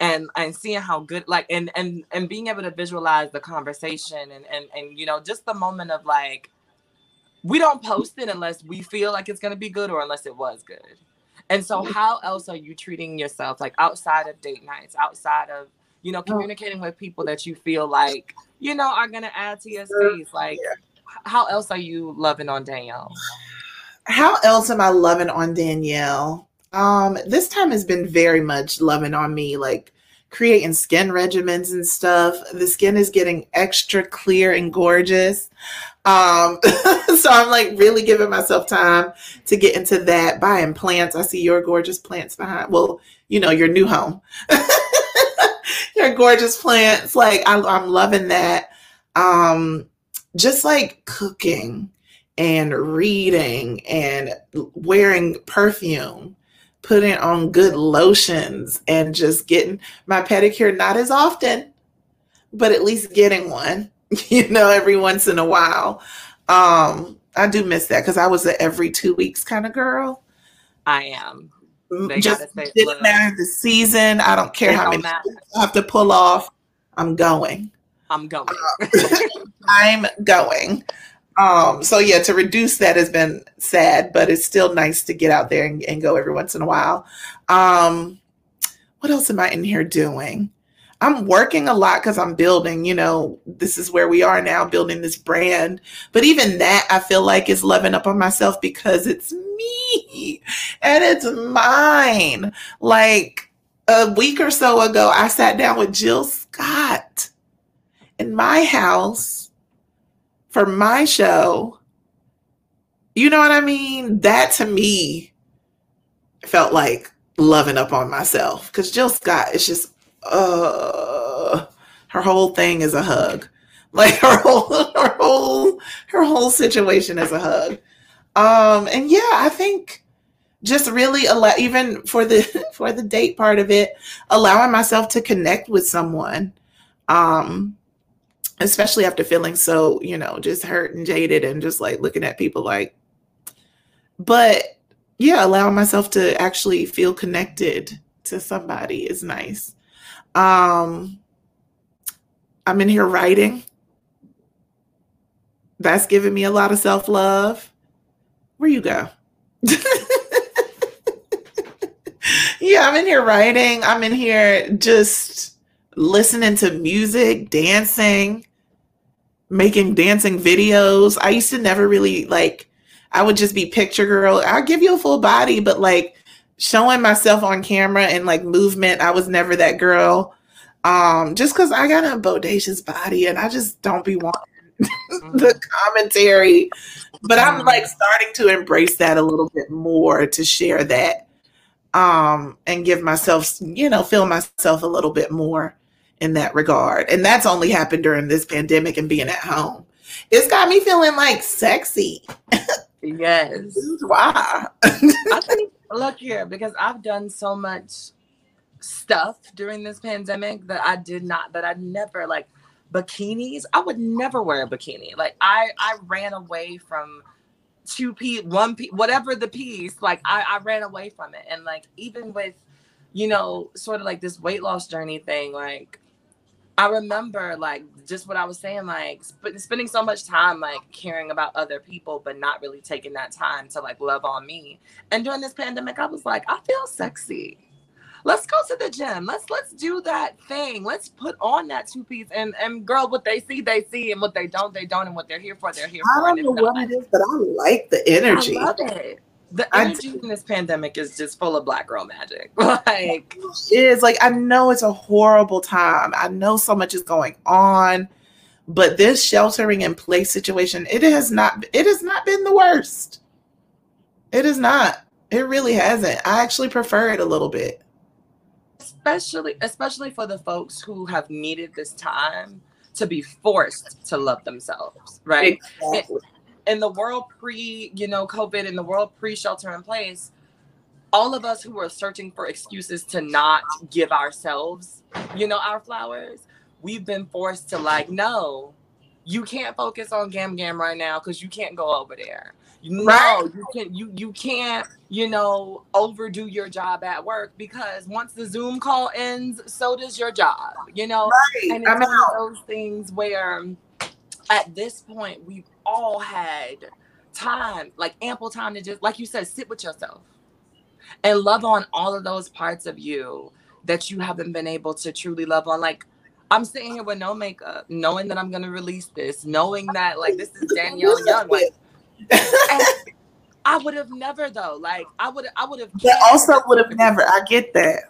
and and seeing how good like and and and being able to visualize the conversation and and and you know just the moment of like we don't post it unless we feel like it's going to be good or unless it was good. And so, how else are you treating yourself, like outside of date nights, outside of you know oh. communicating with people that you feel like you know are gonna add to your space? Like, how else are you loving on Danielle? How else am I loving on Danielle? Um, this time has been very much loving on me, like creating skin regimens and stuff. The skin is getting extra clear and gorgeous. Um, *laughs* so I'm like really giving myself time to get into that. Buying plants. I see your gorgeous plants behind. Well, you know, your new home. *laughs* your gorgeous plants. Like I, I'm loving that. Um, just like cooking and reading and wearing perfume putting on good lotions and just getting my pedicure not as often but at least getting one *laughs* you know, every once in a while. Um, I do miss that because I was an every two weeks kind of girl. I am. They Just didn't matter the season. I don't care how many I have to pull off. I'm going. I'm going. *laughs* I'm going. Um, so yeah, to reduce that has been sad, but it's still nice to get out there and, and go every once in a while. Um, what else am I in here doing? I'm working a lot because I'm building, you know, this is where we are now, building this brand. But even that, I feel like is loving up on myself because it's me and it's mine. Like a week or so ago, I sat down with Jill Scott in my house for my show. You know what I mean? That to me felt like loving up on myself because Jill Scott is just uh her whole thing is a hug. *laughs* Like her whole her whole her whole situation is a hug. Um and yeah, I think just really allow even for the *laughs* for the date part of it, allowing myself to connect with someone. Um especially after feeling so, you know, just hurt and jaded and just like looking at people like but yeah, allowing myself to actually feel connected to somebody is nice. Um, I'm in here writing. That's giving me a lot of self love. Where you go? *laughs* yeah, I'm in here writing. I'm in here just listening to music, dancing, making dancing videos. I used to never really like, I would just be picture girl. I'll give you a full body, but like showing myself on camera and like movement, I was never that girl. Um, just because I got a bodacious body and I just don't be wanting *laughs* mm-hmm. the commentary. But I'm like starting to embrace that a little bit more to share that um and give myself you know feel myself a little bit more in that regard. And that's only happened during this pandemic and being at home. It's got me feeling like sexy. Yes. *laughs* Why. I think look here because i've done so much stuff during this pandemic that i did not that i never like bikinis. I would never wear a bikini. Like i i ran away from two piece, one piece, whatever the piece, like I, I ran away from it. And like even with, you know, sort of like this weight loss journey thing, like I remember like just what I was saying, like sp- spending so much time like caring about other people, but not really taking that time to like love on me. And during this pandemic, I was like, I feel sexy let's go to the gym. Let's let's do that thing. Let's put on that two piece and and girl, what they see, they see, and what they don't, they don't, and what they're here for, they're here for. I don't know what it is, but I like the energy. I love it. The energy in this pandemic is just full of black girl magic. *laughs* like it is like I know it's a horrible time. I know so much is going on, but this sheltering in place situation, it has not it has not been the worst. It is not. It really hasn't. I actually prefer it a little bit especially especially for the folks who have needed this time to be forced to love themselves, right? Exactly. In, the world pre, you know, COVID, in the world pre shelter in place, all of us who were searching for excuses to not give ourselves, you know, our flowers, we've been forced to like, no, you can't focus on Gam Gam right now because you can't go over there. No, right. you can you you can't you know overdo your job at work because once the Zoom call ends, so does your job. You know, right. and it's one of those things where at this point we've all had time, like ample time to just like you said, sit with yourself and love on all of those parts of you that you haven't been able to truly love on. Like I'm sitting here with no makeup, knowing that I'm gonna release this, knowing that like this is Danielle Young, like *laughs* I would have never though. Like I would I would have But also would have never. I get that.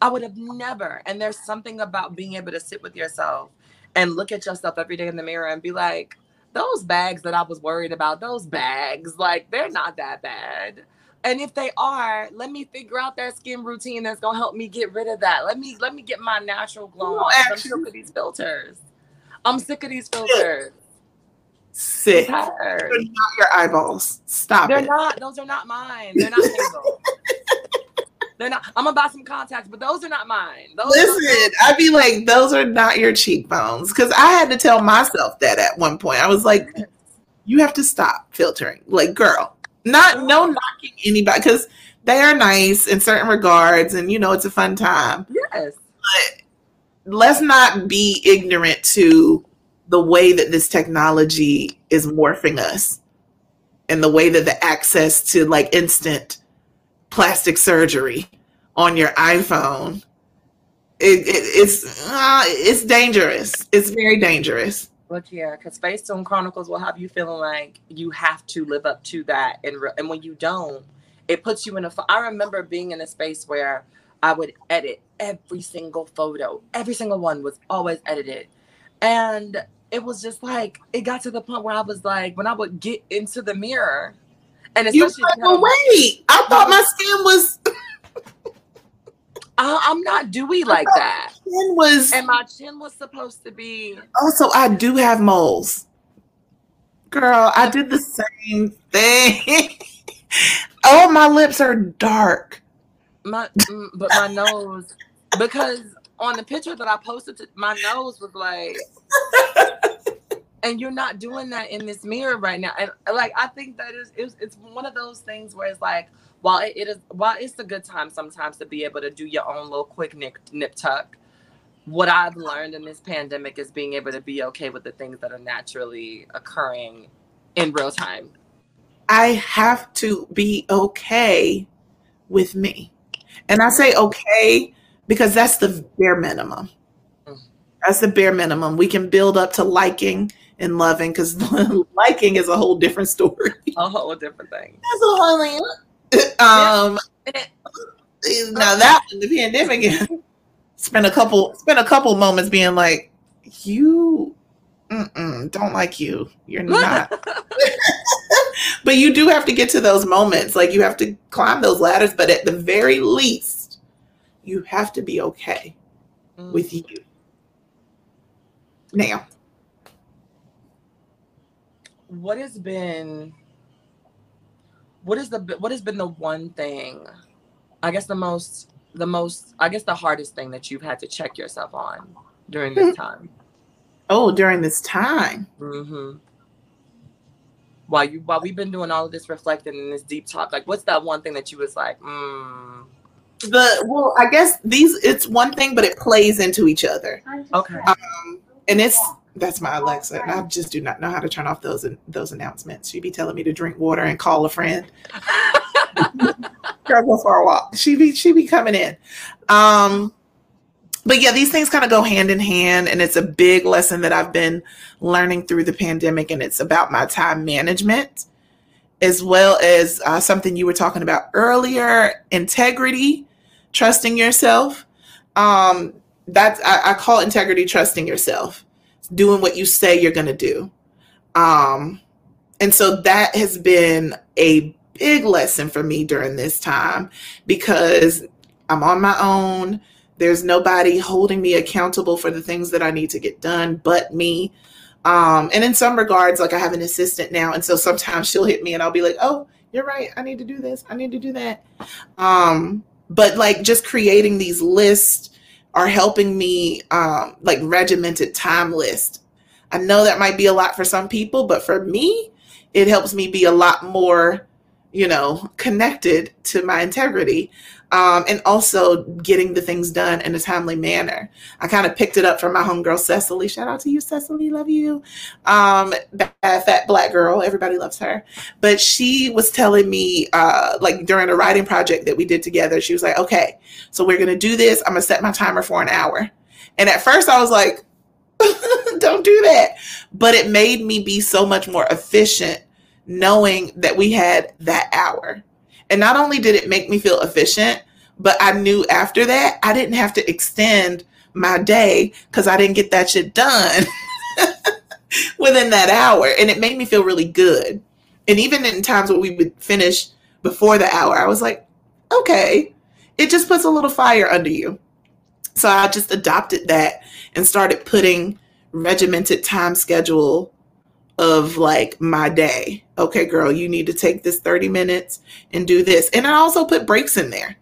I would have never. And there's something about being able to sit with yourself and look at yourself every day in the mirror and be like, those bags that I was worried about, those bags, like they're not that bad. And if they are, let me figure out that skin routine that's gonna help me get rid of that. Let me let me get my natural glow on. I'm sick of these filters. I'm sick of these filters sick. They're not your eyeballs. Stop They're it. not. Those are not mine. They're not. *laughs* They're not. I'm gonna buy some contacts, but those are not mine. Those Listen, I'd be like, those are not your cheekbones, because I had to tell myself that at one point. I was like, you have to stop filtering. Like, girl, not no knocking anybody, because they are nice in certain regards, and you know it's a fun time. Yes, but let's not be ignorant to the way that this technology is morphing us and the way that the access to like instant plastic surgery on your iPhone it, it, it's uh, it's dangerous. It's very dangerous. Look here, because Facetune Chronicles will have you feeling like you have to live up to that, and re- and when you don't, it puts you in a. I remember being in a space where I would edit every single photo. Every single one was always edited, and it was just like it got to the point where I was like, when I would get into the mirror, and especially you like, wait, I thought my skin was. I, am not dewy like that. Chin was, and my chin was supposed to be. Also, I do have moles. Girl, I did the same thing. *laughs* oh, my lips are dark. My, mm, but my nose, because on the picture that I posted, to, my nose was like, *laughs* and you're not doing that in this mirror right now. And like, I think that is, it's, it's one of those things where it's like, while it, it is, while it's a good time sometimes to be able to do your own little quick nip, nip tuck, what I've learned in this pandemic is being able to be okay with the things that are naturally occurring in real time. I have to be okay with me. And I say okay because that's the bare minimum. Mm. That's the bare minimum. We can build up to liking and loving because *laughs* liking is a whole different story. *laughs* A whole different thing. That's a whole thing. *laughs* Um, now that the pandemic spent a couple spent a couple moments being like, you don't like you. You're not. but you do have to get to those moments. Like you have to climb those ladders, but at the very least, you have to be okay mm. with you. Now, what has been what is the what has been the one thing I guess the most the most I guess the hardest thing that you've had to check yourself on during this time? Oh, during this time. Mm-hmm. While you while we've been doing all of this reflecting and this deep talk, like what's that one thing that you was like, mm. The well, I guess these it's one thing, but it plays into each other. Okay. Um, and it's that's my Alexa, and I just do not know how to turn off those those announcements. She'd be telling me to drink water and call a friend. *laughs* Girl, go for a walk. She be she be coming in. Um, but yeah, these things kind of go hand in hand, and it's a big lesson that I've been learning through the pandemic, and it's about my time management, as well as uh, something you were talking about earlier: integrity, trusting yourself. Um, that's I, I call integrity trusting yourself, doing what you say you're going to do. Um, and so that has been a big lesson for me during this time because I'm on my own. There's nobody holding me accountable for the things that I need to get done but me. Um, and in some regards, like I have an assistant now, and so sometimes she'll hit me and I'll be like, oh, you're right. I need to do this. I need to do that. Um, but like just creating these lists are helping me um, like regimented time list. I know that might be a lot for some people, but for me, it helps me be a lot more you know, connected to my integrity. Um, and also getting the things done in a timely manner. I kind of picked it up from my homegirl Cecily. Shout out to you, Cecily. Love you. Um, fat black girl. Everybody loves her. But she was telling me, uh, like during a writing project that we did together, she was like, okay, so we're going to do this. I'm going to set my timer for an hour. And at first I was like, *laughs* don't do that. But it made me be so much more efficient knowing that we had that hour. And not only did it make me feel efficient, but I knew after that I didn't have to extend my day because I didn't get that shit done *laughs* within that hour. And it made me feel really good. And even in times where we would finish before the hour, I was like, okay, it just puts a little fire under you. So I just adopted that and started putting regimented time schedule of like my day. Okay, girl, you need to take this 30 minutes and do this. And I also put breaks in there.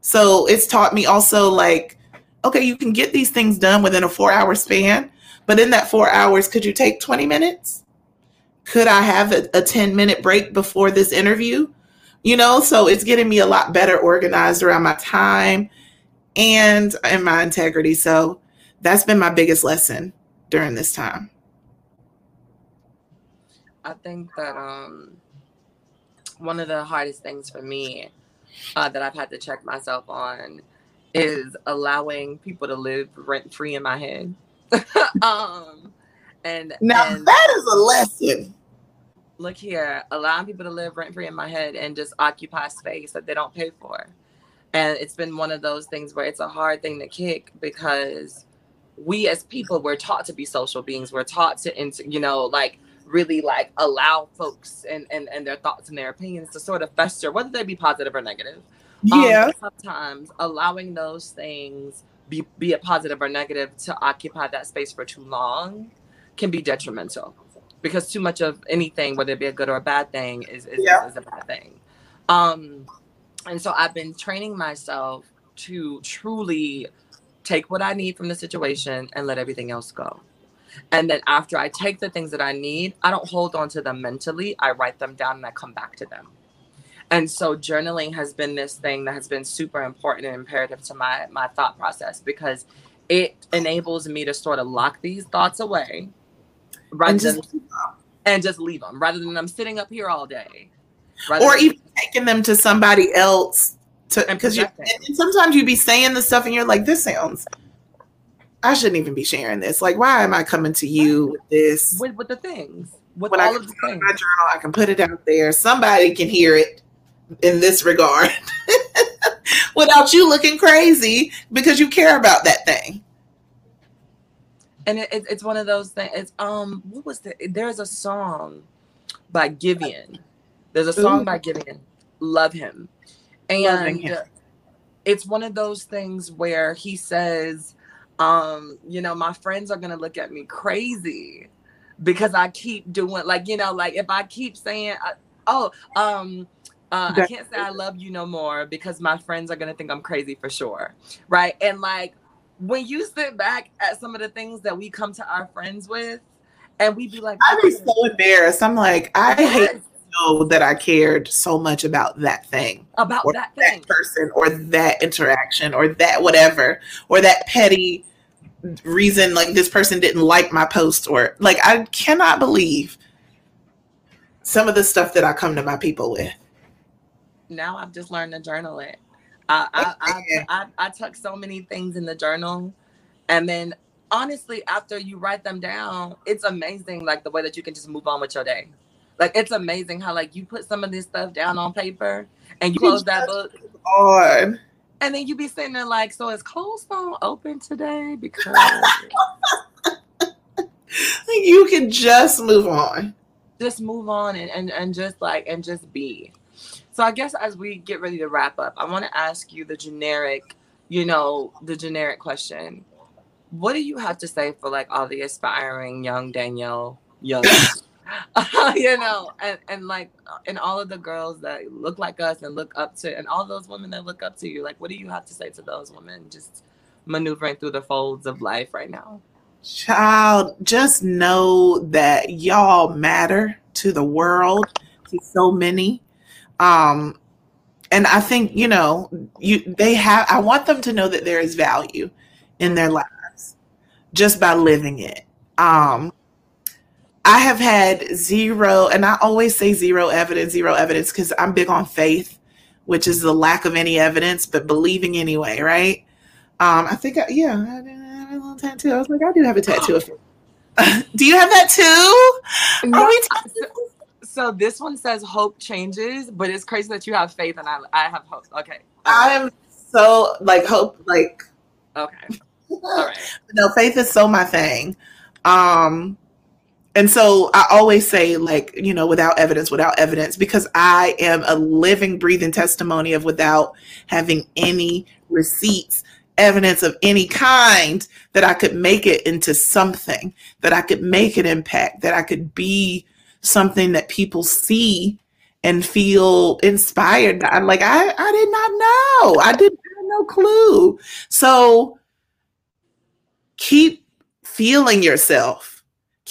So it's taught me also like, okay, you can get these things done within a four hour span, but in that four hours, could you take 20 minutes? Could I have a, a 10 minute break before this interview? You know, so it's getting me a lot better organized around my time and and my integrity. So that's been my biggest lesson during this time. I think that um, one of the hardest things for me uh, that I've had to check myself on is allowing people to live rent free in my head. *laughs* um, and now and that is a lesson. Look here, allowing people to live rent free in my head and just occupy space that they don't pay for. And it's been one of those things where it's a hard thing to kick because we as people we're taught to be social beings. We're taught to, you know, like really like allow folks and, and, and their thoughts and their opinions to sort of fester, whether they be positive or negative. Um, yeah. Um, sometimes allowing those things, be, be it positive or negative, to occupy that space for too long can be detrimental because too much of anything, whether it be a good or a bad thing, is, is, yeah. is a bad thing. Um, and so I've been training myself to truly take what I need from the situation and let everything else go. And then after I take the things that I need, I don't hold on to them mentally. I write them down and I come back to them. And so journaling has been this thing that has been super important and imperative to my my thought process because it enables me to sort of lock these thoughts away rather And than just, and just leave them rather than I'm sitting up here all day. or than- even taking them to somebody else to because you and sometimes you'd be saying the stuff and you're like, this sounds I shouldn't even be sharing this. Like, why am I coming to you with this? with, with the things, with when I all can of the things. my journal, I can put it out there. Somebody can hear it in this regard *laughs* without you looking crazy because you care about that thing. and it, it- it's one of those things. It's um, what was the? There's a song by Giveon. There's a song Ooh. by Giveon. Love him, and him. it's one of those things where he says, um, you know, my friends are gonna look at me crazy because I keep doing like you know, like if I keep saying, uh, oh, um. Uh, I can't say I love you no more because my friends are gonna think I'm crazy for sure, right? And like when you sit back at some of the things that we come to our friends with, and we be like, I'd be so embarrassed. I'm like, I hate to know that I cared so much about that thing. about or that thing. that person or that interaction or that whatever or that petty reason like this person didn't like my post or like I cannot believe some of the stuff that I come to my people with. Now I've just learned to journal it. I I, I, I I tuck so many things in the journal, and then honestly, after you write them down, it's amazing like the way that you can just move on with your day. Like it's amazing how like you put some of this stuff down on paper and you close that book On and then you be sitting there like, so is Cold Stone open today? Because *laughs* you can just move on. just move on and, and and just like and just be so i guess as we get ready to wrap up i want to ask you the generic you know the generic question what do you have to say for like all the aspiring young danielle young *laughs* *laughs* you know and, and like and all of the girls that look like us and look up to and all those women that look up to you like what do you have to say to those women just maneuvering through the folds of life right now Child, just know that y'all matter to the world, to so many. Um, and I think, you know, you they have I want them to know that there is value in their lives just by living it. Um I have had zero, and I always say zero evidence, zero evidence, because I'm big on faith, which is the lack of any evidence, but believing anyway, right? Um, I think, I, yeah, I, have a little tattoo. I was like, I do have a tattoo. *laughs* do you have that too? We talking? So this one says hope changes, but it's crazy that you have faith and I, I have hope. Okay. I am so like hope, like Okay. All right. *laughs* no faith is so my thing um and so i always say like you know without evidence without evidence because i am a living breathing testimony of without having any receipts evidence of any kind that i could make it into something that i could make an impact that i could be something that people see and feel inspired i'm like i i did not know. I didn't have no clue. So keep feeling yourself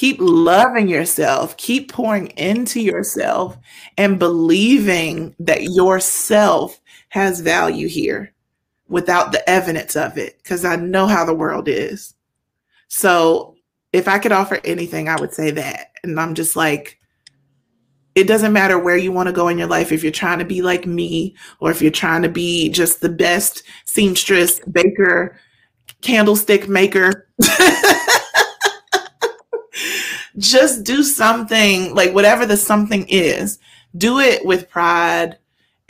keep loving yourself. Keep pouring into yourself and believing that yourself has value here without the evidence of it because i know how the world is. So if i could offer anything i would say that. And i'm just like it doesn't matter where you want to go in your life if you're trying to be like me or if you're trying to be just the best seamstress baker candlestick maker *laughs* just do something like whatever the something is do it with pride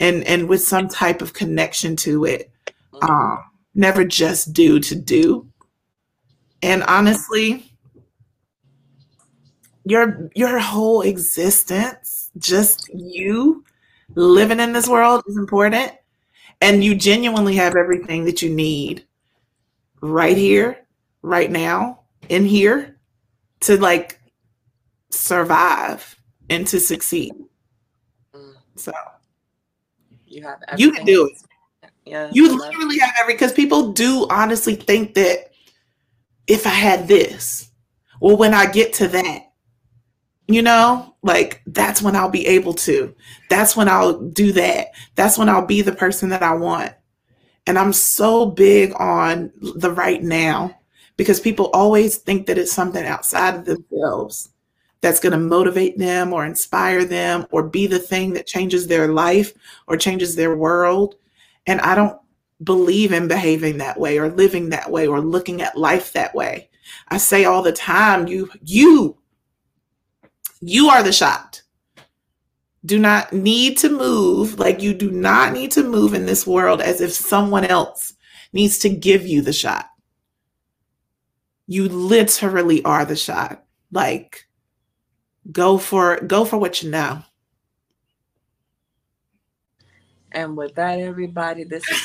and and with some type of connection to it. Um never just do to do. And honestly your your whole existence just you living in this world is important. And you genuinely have everything that you need right here right now in here to like survive and to succeed Mm. so You have You can do it. Yeah. you literally have every because people do honestly think that if i had this well when i get to that you know like that's when i'll be able to that's when i'll do that that's when i'll be the person that i want And I'm so big on the right now because people always think that it's something outside of themselves that's going to motivate them or inspire them or be the thing that changes their life or changes their world. And I don't believe in behaving that way or living that way or looking at life that way. I say all the time, you, you, you are the shot. Do not need to move like you do not need to move in this world as if someone else needs to give you the shot. You literally are the shot. Like, go for go for what you know. And with that, everybody, this is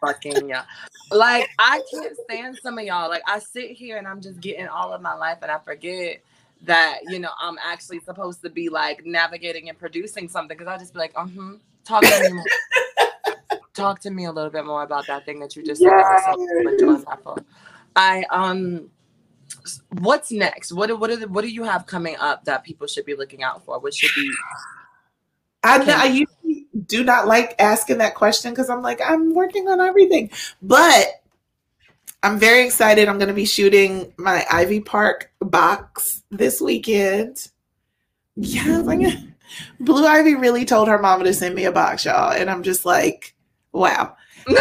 fucking y'all. Like I can't stand some of y'all. Like I sit here and I'm just getting all of my life, and I forget that you know I'm actually supposed to be like navigating and producing something because I just be like, uh huh. Talk to me. talk to me a little bit more about that thing that you just yes. said. I um what's next? What what are the, what do you have coming up that people should be looking out for? What should be I, I usually do not like asking that question because I'm like, I'm working on everything. But I'm very excited. I'm going to be shooting my Ivy Park box this weekend. Yeah, like *laughs* Blue Ivy really told her mama to send me a box, y'all. And I'm just like, wow. Um, *laughs*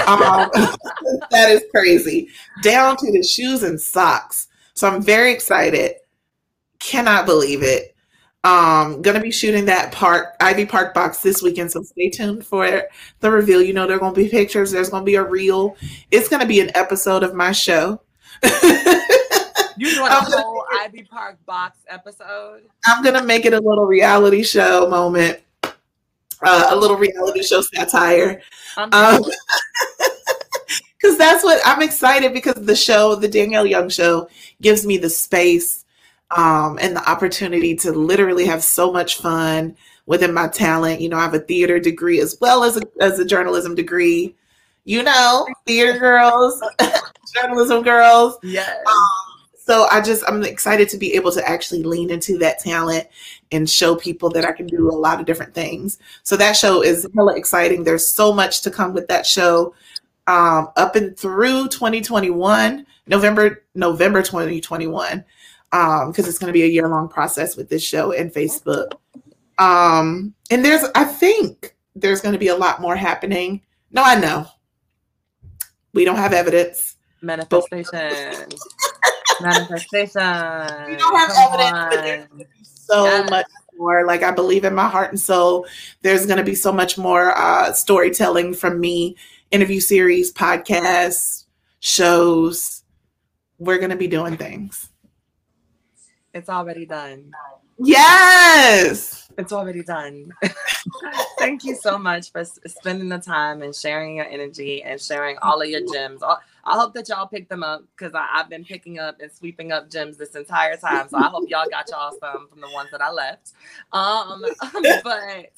*laughs* that is crazy. Down to the shoes and socks. So I'm very excited. Cannot believe it. Um, gonna be shooting that park Ivy Park box this weekend, so stay tuned for the reveal. You know, there are gonna be pictures. There's gonna be a reel. It's gonna be an episode of my show. *laughs* you doing a whole Ivy Park box episode? I'm gonna make it a little reality show moment, uh, a little reality show satire. Um, *laughs* because that's what I'm excited because the show, the Danielle Young show, gives me the space um, and the opportunity to literally have so much fun within my talent. You know, I have a theater degree as well as a, as a journalism degree. You know, theater girls, *laughs* journalism girls. Yes. Um, so I just I'm excited to be able to actually lean into that talent and show people that I can do a lot of different things. So that show is hella exciting. There's so much to come with that show. Um, up and through 2021, November, November 2021 um because it's going to be a year long process with this show and facebook. Um and there's i think there's going to be a lot more happening. No i know. We don't have evidence. Manifestation. *laughs* Manifestation. We don't have Come evidence so yes. much more. Like i believe in my heart and soul there's going to be so much more uh storytelling from me interview series podcasts shows we're going to be doing things it's already done. Yes. It's already done. *laughs* Thank you so much for spending the time and sharing your energy and sharing all of your gems. I hope that y'all pick them up because I've been picking up and sweeping up gems this entire time. So I hope y'all got y'all some from the ones that I left. Um, *laughs* but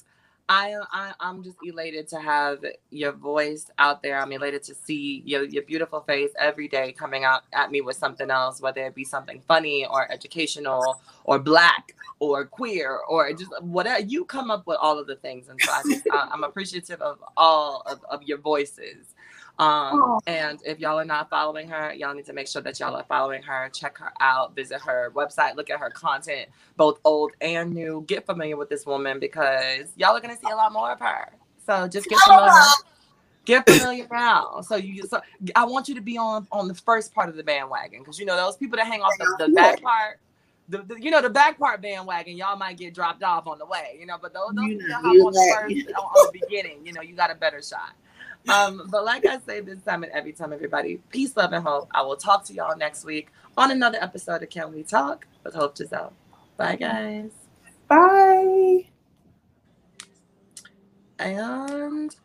I, I I'm just elated to have your voice out there. I'm elated to see your your beautiful face every day coming out at me with something else, whether it be something funny or educational or black or queer or just whatever. You come up with all of the things, and so I just, I'm appreciative of all of, of your voices. Um, oh. and if y'all are not following her, y'all need to make sure that y'all are following her. Check her out, visit her website, look at her content, both old and new. Get familiar with this woman because y'all are gonna see a lot more of her. So just get familiar. Get familiar now. So you so I want you to be on on the first part of the bandwagon because you know those people that hang off the, the back part. The, the, you know the back part bandwagon, y'all might get dropped off on the way, you know. But those, those you know, on the first *laughs* on, on the beginning, you know, you got a better shot. Um, but like I say this time and every time, everybody, peace, love, and hope. I will talk to y'all next week on another episode of Can We Talk with Hope Giselle. Bye, guys. Bye. And